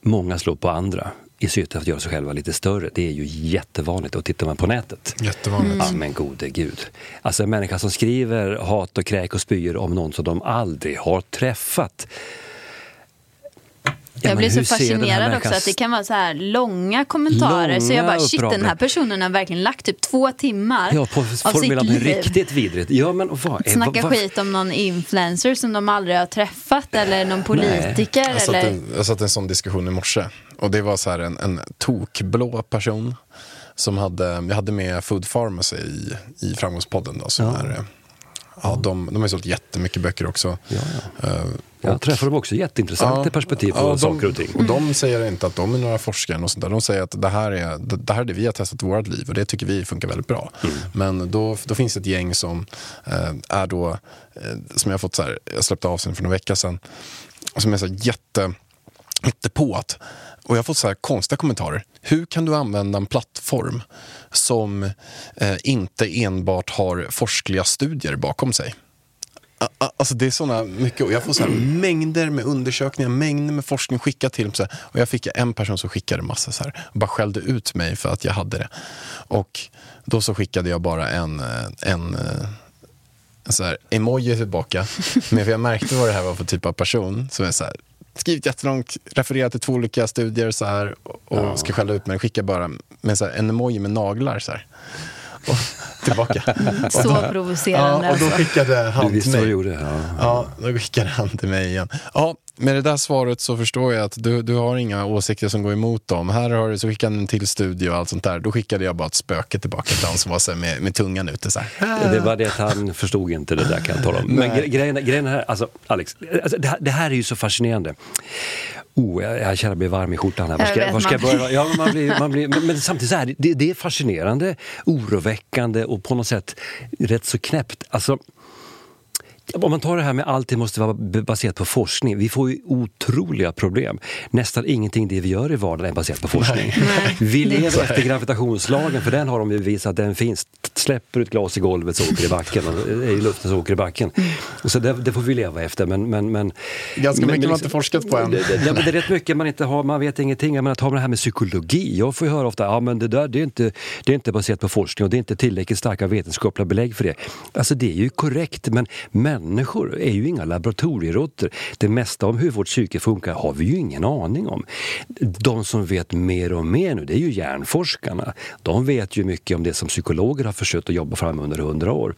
Många slår på andra i syfte att göra sig själva lite större. Det är ju jättevanligt. Och tittar man på nätet, Jättevanligt. Ja, men gode gud. Alltså en människa som skriver hat och kräk och spyor om någon som de aldrig har träffat. Ja, Jag blir så fascinerad också att det kan vara så här långa kommentarer. så jag Långa bara, shit den här personen har verkligen lagt typ två timmar Ja, på av sitt liv. riktigt vidrigt. Ja, men vad är Snacka vad, vad, skit om någon influencer som de aldrig har träffat eller någon politiker. Jag satt, eller... en, jag satt en sån diskussion i morse. Och det var så här en, en tokblå person. Som hade, jag hade med Food Pharmacy i, i Framgångspodden. Då, som är, Ja, de, de har sålt jättemycket böcker också. Ja, Eh, Jag träffar dem också. Jätteintressanta Ja. perspektiv på Ja, de, saker och ting. Och de säger inte att de är några forskare. Och sånt där. De säger att det här, är, det, det här är det vi har testat i vårt liv och det tycker vi funkar väldigt bra. Mm. Men då, då finns det ett gäng som eh, är då, eh, som jag har fått så här, jag släppte av sig för några veckor sedan, som är så här jätte, på att och jag har fått så här konstiga kommentarer. Hur kan du använda en plattform som eh, inte enbart har forskliga studier bakom sig? Alltså det är såna mycket, och jag får så här mängder med undersökningar, mängder med forskning skickat till mig. Och jag fick en person som skickade massa så här och bara skällde ut mig för att jag hade det. Och då så skickade jag bara en, eh, en, eh, en så här emoji tillbaka. Men jag märkte vad det här var för typ av person som är så här, skrivit jättelångt, refererat till två olika studier så här och ska skälla ut mig. Skickar bara med så här, en emoji med naglar så här. Och <laughs> tillbaka. Så provocerande. Ja, och då skickade han till visste vad mig. du gjorde. Ja. Ja, då skickade han till mig igen. Ja, med det där svaret så förstår jag att du, du har inga åsikter som går emot dem. Här har du, så skickade han en till studie och allt sånt där. Då skickade jag bara ett spöke tillbaka till han som var så här med, med tungan ute så här. Det var det att han förstod inte det där kan jag tala om. Men gre- grejen, grejen är här, alltså Alex, alltså, det, här, det här är ju så fascinerande. Oh, jag, jag känner mig varm i skjortan här. Var Jag ska, var ska jag börja? Ja, men man blir, man blir, men, men samtidigt så här, det, det är fascinerande, oroväckande och på något sätt rätt så knäppt. Alltså, om man tar det här med allt det måste vara baserat på forskning. Vi får ju otroliga problem. Nästan ingenting det vi gör i vardagen är baserat på forskning. Vi lever efter gravitationslagen, för den har de ju visat att den finns. Släpper ett glas i golvet så åker det i backen, och är i luften så åker det i backen. Så det, det får vi leva efter. Men, men, men, Ganska men- mycket men man inte forskat på än. Det, det, det är rätt mycket man inte har, man vet ingenting. Jag menar, ta det här med psykologi. Jag får ju höra ofta, ja men det där det är, inte, det är inte baserat på forskning och det är inte tillräckligt starka vetenskapliga belägg för det. Alltså det är ju korrekt, men människor är ju inga laboratorieråttor. Det mesta om hur vårt psyke funkar har vi ju ingen aning om. De som vet mer och mer nu, det är ju hjärnforskarna. De vet ju mycket om det som psykologer har försökt att jobba fram under hundra år.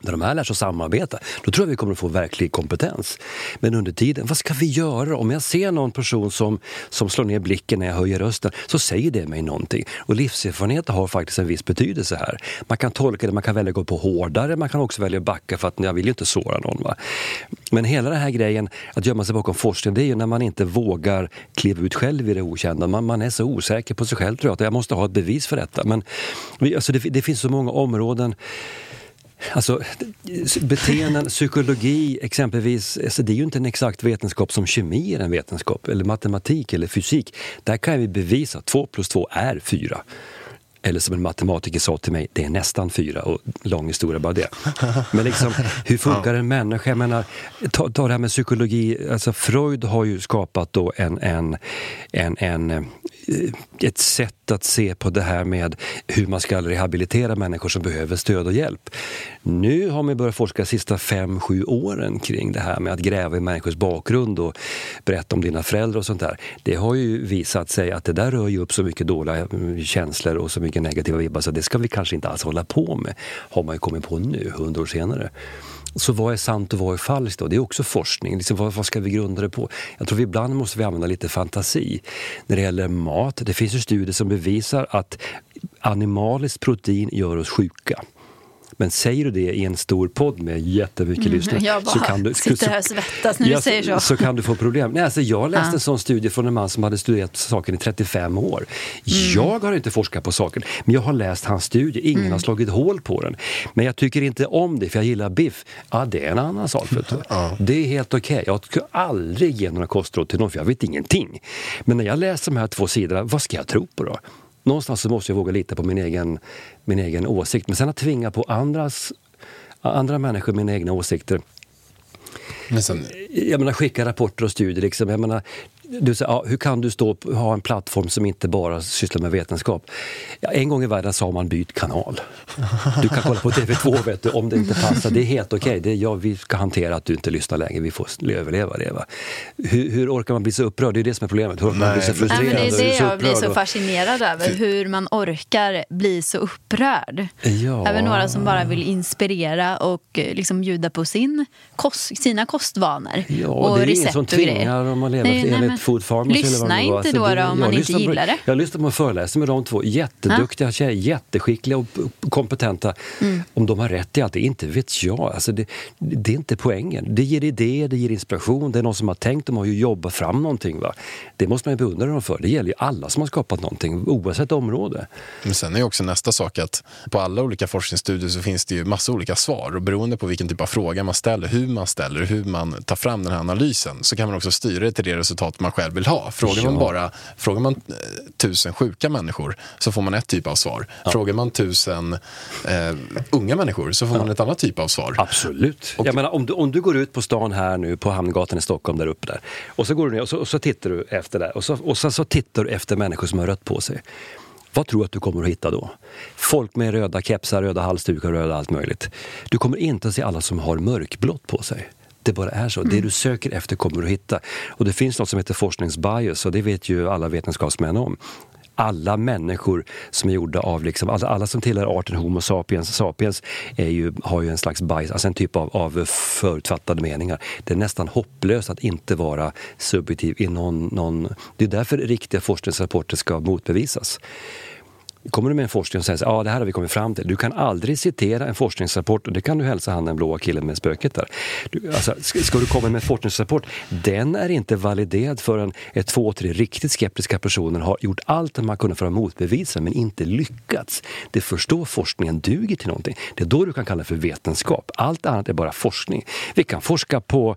När de här lär sig att samarbeta, då tror jag vi kommer att få verklig kompetens. Men under tiden, vad ska vi göra? Om jag ser någon person som, som slår ner blicken när jag höjer rösten, så säger det mig någonting. Och livserfarenhet har faktiskt en viss betydelse här. Man kan tolka det, man kan välja att gå på hårdare, man kan också välja att backa för att jag vill ju inte såra någon. Va? Men hela den här grejen, att gömma sig bakom forskning, det är ju när man inte vågar kliva ut själv i det okända. Man, man är så osäker på sig själv tror jag, att jag måste ha ett bevis för detta. Men alltså det, det finns så många områden Alltså, beteenden, psykologi exempelvis, alltså det är ju inte en exakt vetenskap som kemi är en vetenskap, eller matematik eller fysik. Där kan vi bevisa att 2 plus 2 är 4. Eller som en matematiker sa till mig, det är nästan fyra och lång historia bara det. Men liksom, hur funkar en människa? Jag menar, ta, ta det här med psykologi, alltså Freud har ju skapat då en, en, en, en, Eh, ett sätt att se på det här med hur man ska rehabilitera människor som behöver stöd och hjälp. Nu har man börjat forska de sista fem, sju åren kring det här med att gräva i människors bakgrund och berätta om dina föräldrar och sånt där. Det har ju visat sig att det där rör ju upp så mycket dåliga eh, känslor och så mycket negativa vibbar så det ska vi kanske inte alls hålla på med, har man ju kommit på nu, hundra år senare. Så vad är sant och vad är falskt då? Det är också forskning. Liksom, vad, vad ska vi grunda det på? Jag tror vi ibland måste vi använda lite fantasi. När det gäller mat, det finns ju studier som bevisar att animaliskt protein gör oss sjuka. Men säger du det i en stor podd med jättemycket lyssnare Mm, Jag bara så kan du... sitter här och svettas när Ja, du säger så. Så kan du få problem. Nej, alltså jag läste Ja. en sån studie från en man som hade studerat saken i 35 år. Mm. Jag har inte forskat på saken, men jag har läst hans studie. Ingen Mm. har slagit hål på den. Men jag tycker inte om det, för jag gillar biff. Ja, det är en annan sak. Du. <laughs> Det är helt okej. Jag skulle aldrig ge några kostråd till någon, för jag vet ingenting. Men när jag läser de här två sidorna, vad ska jag tro på då? Någonstans så måste jag våga lita på min egen, min egen åsikt. Men sen att tvinga på andras, andra människor mina egna åsikter, Men sen, jag menar, skicka rapporter och studier. Liksom. Jag menar, du säger, ja, hur kan du stå ha en plattform som inte bara sysslar med vetenskap? Ja, en gång i världen sa man byt kanal. Du kan kolla på TV2 vet du, om det inte passar. Det är helt okej. Är jag, vi ska hantera att du inte lyssnar längre. Vi får överleva det. Va? Hur, hur orkar man bli så upprörd? Det är det som är problemet. Hur orkar man bli så Nej, Nej, frustrerad? men det är det jag blir så fascinerad över, hur man orkar bli så upprörd. Ja. Även några som bara vill inspirera och eh, liksom bjuda på sin kost, sina kostvanor. Ja, och det är ingen som tvingar dem att leva Nej, nej, Food Pharmacy eller vad lyssna det var. inte Så då, det- då, om jag man inte lyssnar på- gillar det. Jag lyssnade på en föreläsning med de två. Jätteduktiga tjejer, jätteskickliga och och kompetenta. Mm. Om de har rätt i allt, det inte vet jag. Alltså det, det är inte poängen. Det ger idéer, det ger inspiration. Det är någon som har tänkt, de har ju jobbat fram någonting. Va? Det måste man ju beundra dem för. Det gäller ju alla som har skapat någonting, oavsett område. Men sen är ju också nästa sak att på alla olika forskningsstudier så finns det ju massa olika svar och beroende på vilken typ av fråga man ställer, hur man ställer, hur man tar fram den här analysen så kan man också styra det till det resultat man själv vill ha. Frågar man Ja. bara frågar man eh, tusen sjuka människor så får man ett typ av svar. Frågar man tusen eh, unga människor så får man ett annat typ av svar. Absolut. Jag menar, om, du, om du går ut på stan här nu på Hamngatan i Stockholm där uppe där och så går du ner och så, och så tittar du efter där och, så, och sen så tittar du efter människor som har rött på sig. Vad tror du att du kommer att hitta då? Folk med röda kepsar, röda halsdukar, röda allt möjligt. Du kommer inte att se alla som har mörkblått på sig. Det bara är så. Det du söker efter kommer du att hitta. Och det finns något som heter forskningsbias och det vet ju alla vetenskapsmän om alla människor som är gjorda av, liksom, alla, alla som tillhör arten Homo sapiens, sapiens är ju, har ju en slags bias, alltså en typ av, av förutfattade meningar. Det är nästan hopplöst att inte vara subjektiv i någon, någon... Det är därför riktiga forskningsrapporter ska motbevisas. Kommer du med en forskning och säger att ah, det här har vi kommit fram till. Du kan aldrig citera en forskningsrapport och det kan du hälsa han den blåa killen med spöket där. Du, alltså, ska, ska du komma med en forskningsrapport, den är inte validerad förrän ett två, tre riktigt skeptiska personer har gjort allt de kunnat för att motbevisa men inte lyckats. Det är först då forskningen duger till någonting. Det är då du kan kalla det för vetenskap. Allt annat är bara forskning. Vi kan forska på,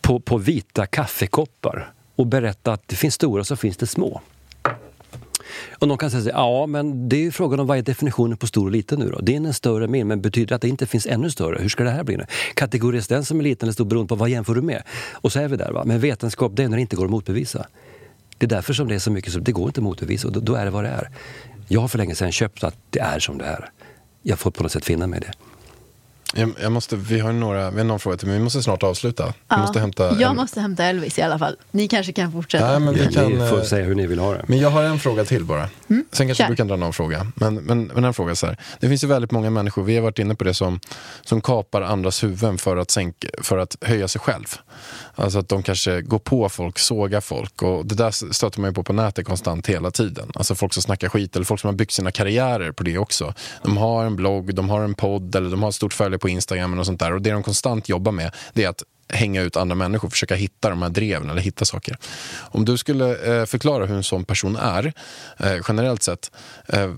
på, på vita kaffekoppar och berätta att det finns stora så finns det små. Och någon kan säga, ja men det är ju frågan om vad är definitionen på stor och liten nu då? Det är en större min, men betyder det att det inte finns ännu större? Hur ska det här bli nu? Kategoris den som är liten eller stor beroende på vad jämför du med? Och så är vi där. Va? Men vetenskap, det är när det inte går att motbevisa. Det är därför som det är så mycket som det går inte att motbevisa och då, då är det vad det är. Jag har för länge sedan köpt att det är som det är. Jag får på något sätt finna mig i det. Jag, jag måste, vi har några, vi har någon fråga till, men vi måste snart avsluta. Vi Ja. måste hämta Jag en- måste hämta Elvis i alla fall. Ni kanske kan fortsätta. Nej, men vi Ni kan, får eh, säga hur ni vill ha det. Men jag har en fråga till bara. Sen kanske kör. du kan dra någon fråga. Men, men, men en fråga så här. Det finns ju väldigt många människor, vi har varit inne på det, som, som kapar andras huvuden för att, sänka, för att höja sig själv. Alltså att de kanske går på folk, sågar folk. Och det där stöter man ju på på nätet konstant hela tiden. Alltså folk som snackar skit eller folk som har byggt sina karriärer på det också. De har en blogg, de har en podd eller de har ett stort följe på Instagram och sånt där. Och det de konstant jobbar med det är att hänga ut andra människor, försöka hitta de här dreven eller hitta saker. Om du skulle eh, förklara hur en sån person är, eh, generellt sett, eh,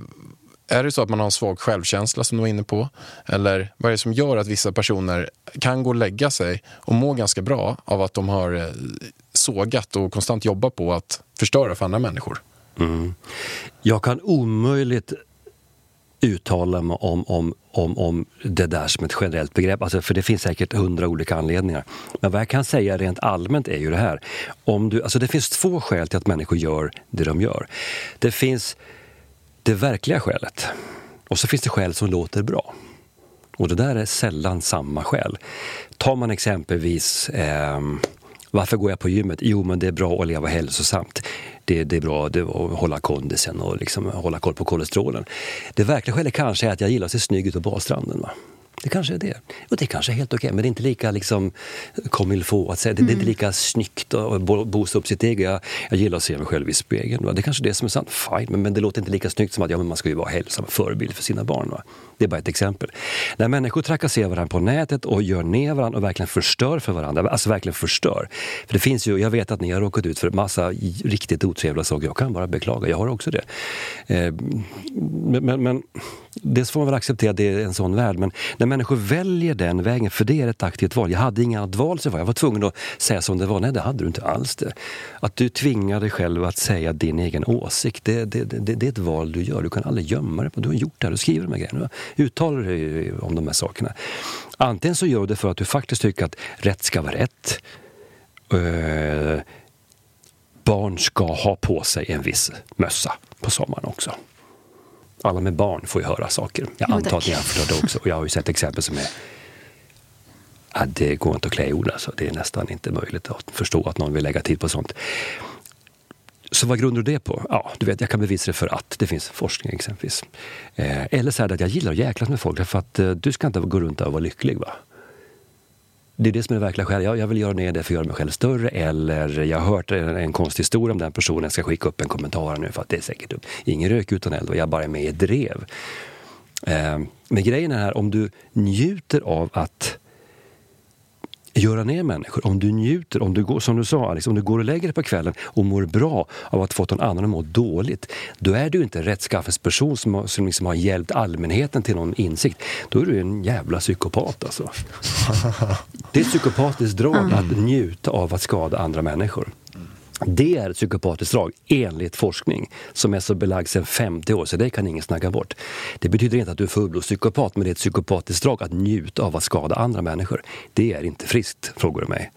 är det så att man har en svag självkänsla som du var inne på? Eller vad är det som gör att vissa personer kan gå och lägga sig och må ganska bra av att de har eh, sågat och konstant jobbat på att förstöra för andra människor? Mm. Jag kan omöjligt uttala mig om, om, om, om det där som ett generellt begrepp, alltså, för det finns säkert hundra olika anledningar. Men vad jag kan säga rent allmänt är ju det här. Om du, alltså det finns två skäl till att människor gör det de gör. Det finns det verkliga skälet och så finns det skäl som låter bra. Och det där är sällan samma skäl. Tar man exempelvis eh, varför går jag på gymmet? Jo, men det är bra att leva hälsosamt. Det, det är bra det, att hålla kondisen och liksom hålla koll på kolesterolen. Det verkliga skälet kanske är att jag gillar att se snygg ut på badstranden. Va? Det kanske är det. Och det kanske är helt okej, men det är inte lika liksom comme il faut att säga. Det, det är inte lika snyggt att bo- boosta upp sitt eget. Jag, jag gillar att se mig själv i spegeln. Va? Det är kanske är det som är sant. Fine, men, men det låter inte lika snyggt som att ja, men man ska ju vara hälsam förebild för sina barn. Va? Det är bara ett exempel. När människor trakasserar varandra på nätet och gör ner varandra och verkligen förstör för varandra, alltså verkligen förstör. För det finns ju, jag vet att ni har råkat ut för massa riktigt otrevliga saker. Jag kan bara beklaga, jag har också det. Eh, men, men, men dels får man väl acceptera det är en sån värld, men när människor väljer den vägen, för det är ett aktivt val. Jag hade inget annat val, så var jag var tvungen att säga som det var. Nej, det hade du inte alls det. Att du tvingar dig själv att säga din egen åsikt, det, det, det, det är ett val du gör. Du kan aldrig gömma dig. Du har gjort det här, du skriver de här grejerna. Du uttalar dig om de här sakerna. Antingen så gör du det för att du faktiskt tycker att rätt ska vara rätt. Eh, barn ska ha på sig en viss mössa på sommaren också. Alla med barn får ju höra saker. Jag antar att ni har förstått det också. Och jag har ju sett exempel som är Ja, det går inte att klä i ord alltså. Det är nästan inte möjligt att förstå att någon vill lägga tid på sånt. Så vad grundar du det på? Ja, du vet, jag kan bevisa det för att det finns forskning exempelvis. Eh, eller så är det att jag gillar att jäklas med folk därför att eh, du ska inte gå runt och vara lycklig. va? Det är det som är det verkliga skälet. Jag, jag vill göra ner det för att göra mig själv större eller jag har hört en, en konstig historia om den personen. Jag ska skicka upp en kommentar nu för att det är säkert upp. Ingen rök utan eld och jag bara är med i ett drev. Eh, men grejen är här, om du njuter av att göra ner människor. Om du njuter, om du går, som du sa Alex, om du går och lägger dig på kvällen och mår bra av att få någon annan att må dåligt. Då är du inte en rättskaffesperson som, har- som liksom har hjälpt allmänheten till någon insikt. Då är du en jävla psykopat alltså. <laughs> Det är ett psykopatiskt drag att njuta av att skada andra människor. Det är ett psykopatiskt drag enligt forskning som är så belagd sedan 50 år, så det kan ingen snacka bort. Det betyder inte att du är fullblodspsykopat, men det är ett psykopatiskt drag att njuta av att skada andra människor. Det är inte friskt, frågar du mig.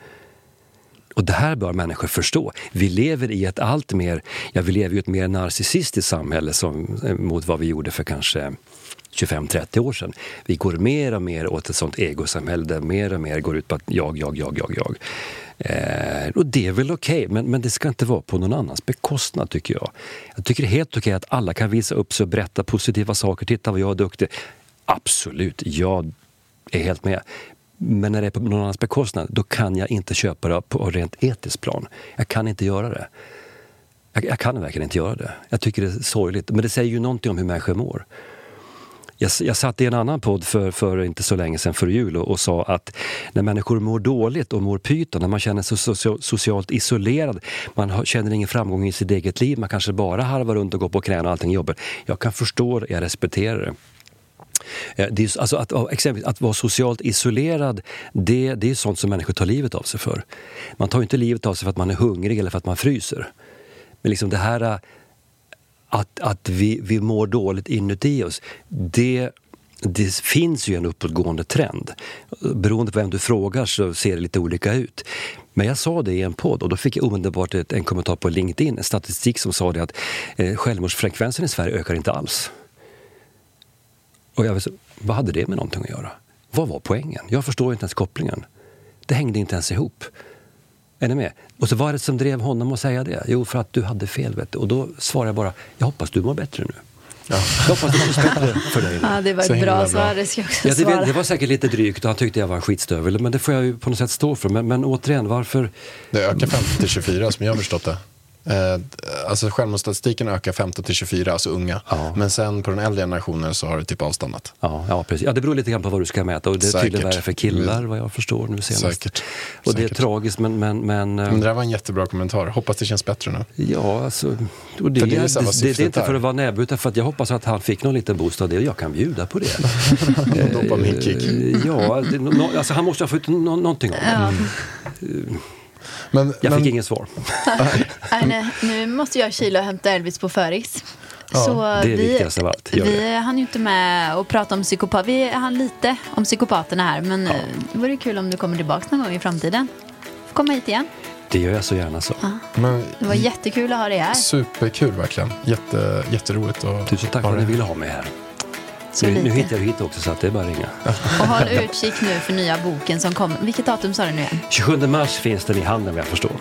Och det här bör människor förstå. Vi lever i ett allt mer, ja vi lever i ett mer narcissistiskt samhälle som, eh, mot vad vi gjorde för kanske 25-30 år sedan. Vi går mer och mer åt ett sånt egosamhälle där mer och mer går ut på att jag, jag, jag, jag, jag. Eh, och det är väl okej, okay, men, men det ska inte vara på någon annans bekostnad tycker jag. Jag tycker det är helt okej okay att alla kan visa upp sig och berätta positiva saker. Titta vad jag är duktig. Absolut, jag är helt med. Men när det är på någon annans bekostnad, då kan jag inte köpa det på rent etiskt plan. Jag kan inte göra det. Jag, jag kan verkligen inte göra det. Jag tycker det är sorgligt. Men det säger ju någonting om hur människor mår. Jag, jag satt i en annan podd för, för inte så länge sedan, för jul, och, och sa att när människor mår dåligt och mår pyton, när man känner sig so socialt isolerad, man har, känner ingen framgång i sitt eget liv, man kanske bara harvar runt och går på knäna och allting jobbar. Jag kan förstå det, jag respekterar det. Eh, det är, alltså att, exempelvis, att vara socialt isolerad, det, det är sånt som människor tar livet av sig för. Man tar inte livet av sig för att man är hungrig eller för att man fryser. Men liksom det här att, att vi, vi mår dåligt inuti oss, det, det finns ju en uppåtgående trend. Beroende på vem du frågar så ser det lite olika ut. Men jag sa det i en podd och då fick jag omedelbart en kommentar på LinkedIn, en statistik som sa det att eh, självmordsfrekvensen i Sverige ökar inte alls. Och jag visste, vad hade det med någonting att göra? Vad var poängen? Jag förstår inte ens kopplingen. Det hängde inte ens ihop. Är ni med? Och så vad är det som drev honom att säga det? Jo, för att du hade fel. Vet du. Och då svarar jag bara, jag hoppas du mår bättre nu. Jag hoppas det känns bättre för dig. <laughs> Ja, det var ett bra bra. svar, det ska jag också Ja, det, svara. det var säkert lite drygt och han tyckte jag var en skitstövel. Men det får jag ju på något sätt stå för. Men, men återigen, varför? Det ökar 15 till 24 som jag har förstått det. Eh, alltså självmordsstatistiken ökar 15 till 24, alltså unga. Ja. Men sen på den äldre generationen så har det typ avstannat. Ja, ja, precis. Ja, det beror lite grann på vad du ska mäta. Och det är tydligen värre för killar vad jag förstår nu senast. Säkert. Och det är Säkert. tragiskt men... men, men, eh, Men det där var en jättebra kommentar. Hoppas det känns bättre nu. Ja, alltså, och det, För det är vad det, det, är inte för att vara näbb utan för att jag hoppas att han fick någon liten boost av det och jag kan bjuda på det. <laughs> Dopaminkick. Eh, ja, det, no, alltså han måste ha fått no, någonting av det. Men, Jag men, fick inget svar. <laughs> Nej, nej, nu måste jag kila och hämta Elvis på föris. Ja, så det är vi, viktigast av allt. Gör Vi det. hann ju inte med att prata om psykopat. Vi hann lite om psykopaterna här. Men eh, det vore kul om du kommer tillbaka någon gång i framtiden. Får komma hit igen. Det gör jag så gärna så. men, Det var jättekul att ha dig här. superkul verkligen. Jätte, jätteroligt. att Tusen tack för att ni ville ha mig här. Så Nu, nu hittar jag hit också så att det är bara att ringa. <laughs> Och håll utkik nu för nya boken som kommer. Vilket datum sa du nu igen? 27 mars finns den i handeln vad jag förstår.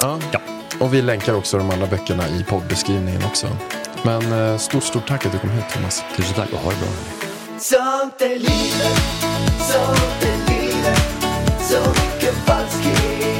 Ja. Ja. Och vi länkar också de andra böckerna i poddbeskrivningen också. Men eh, stort, stort tack att du kom hit Thomas. Tusen tack och ha det bra. Sånt är livet, sånt är livet Så mycket falskhet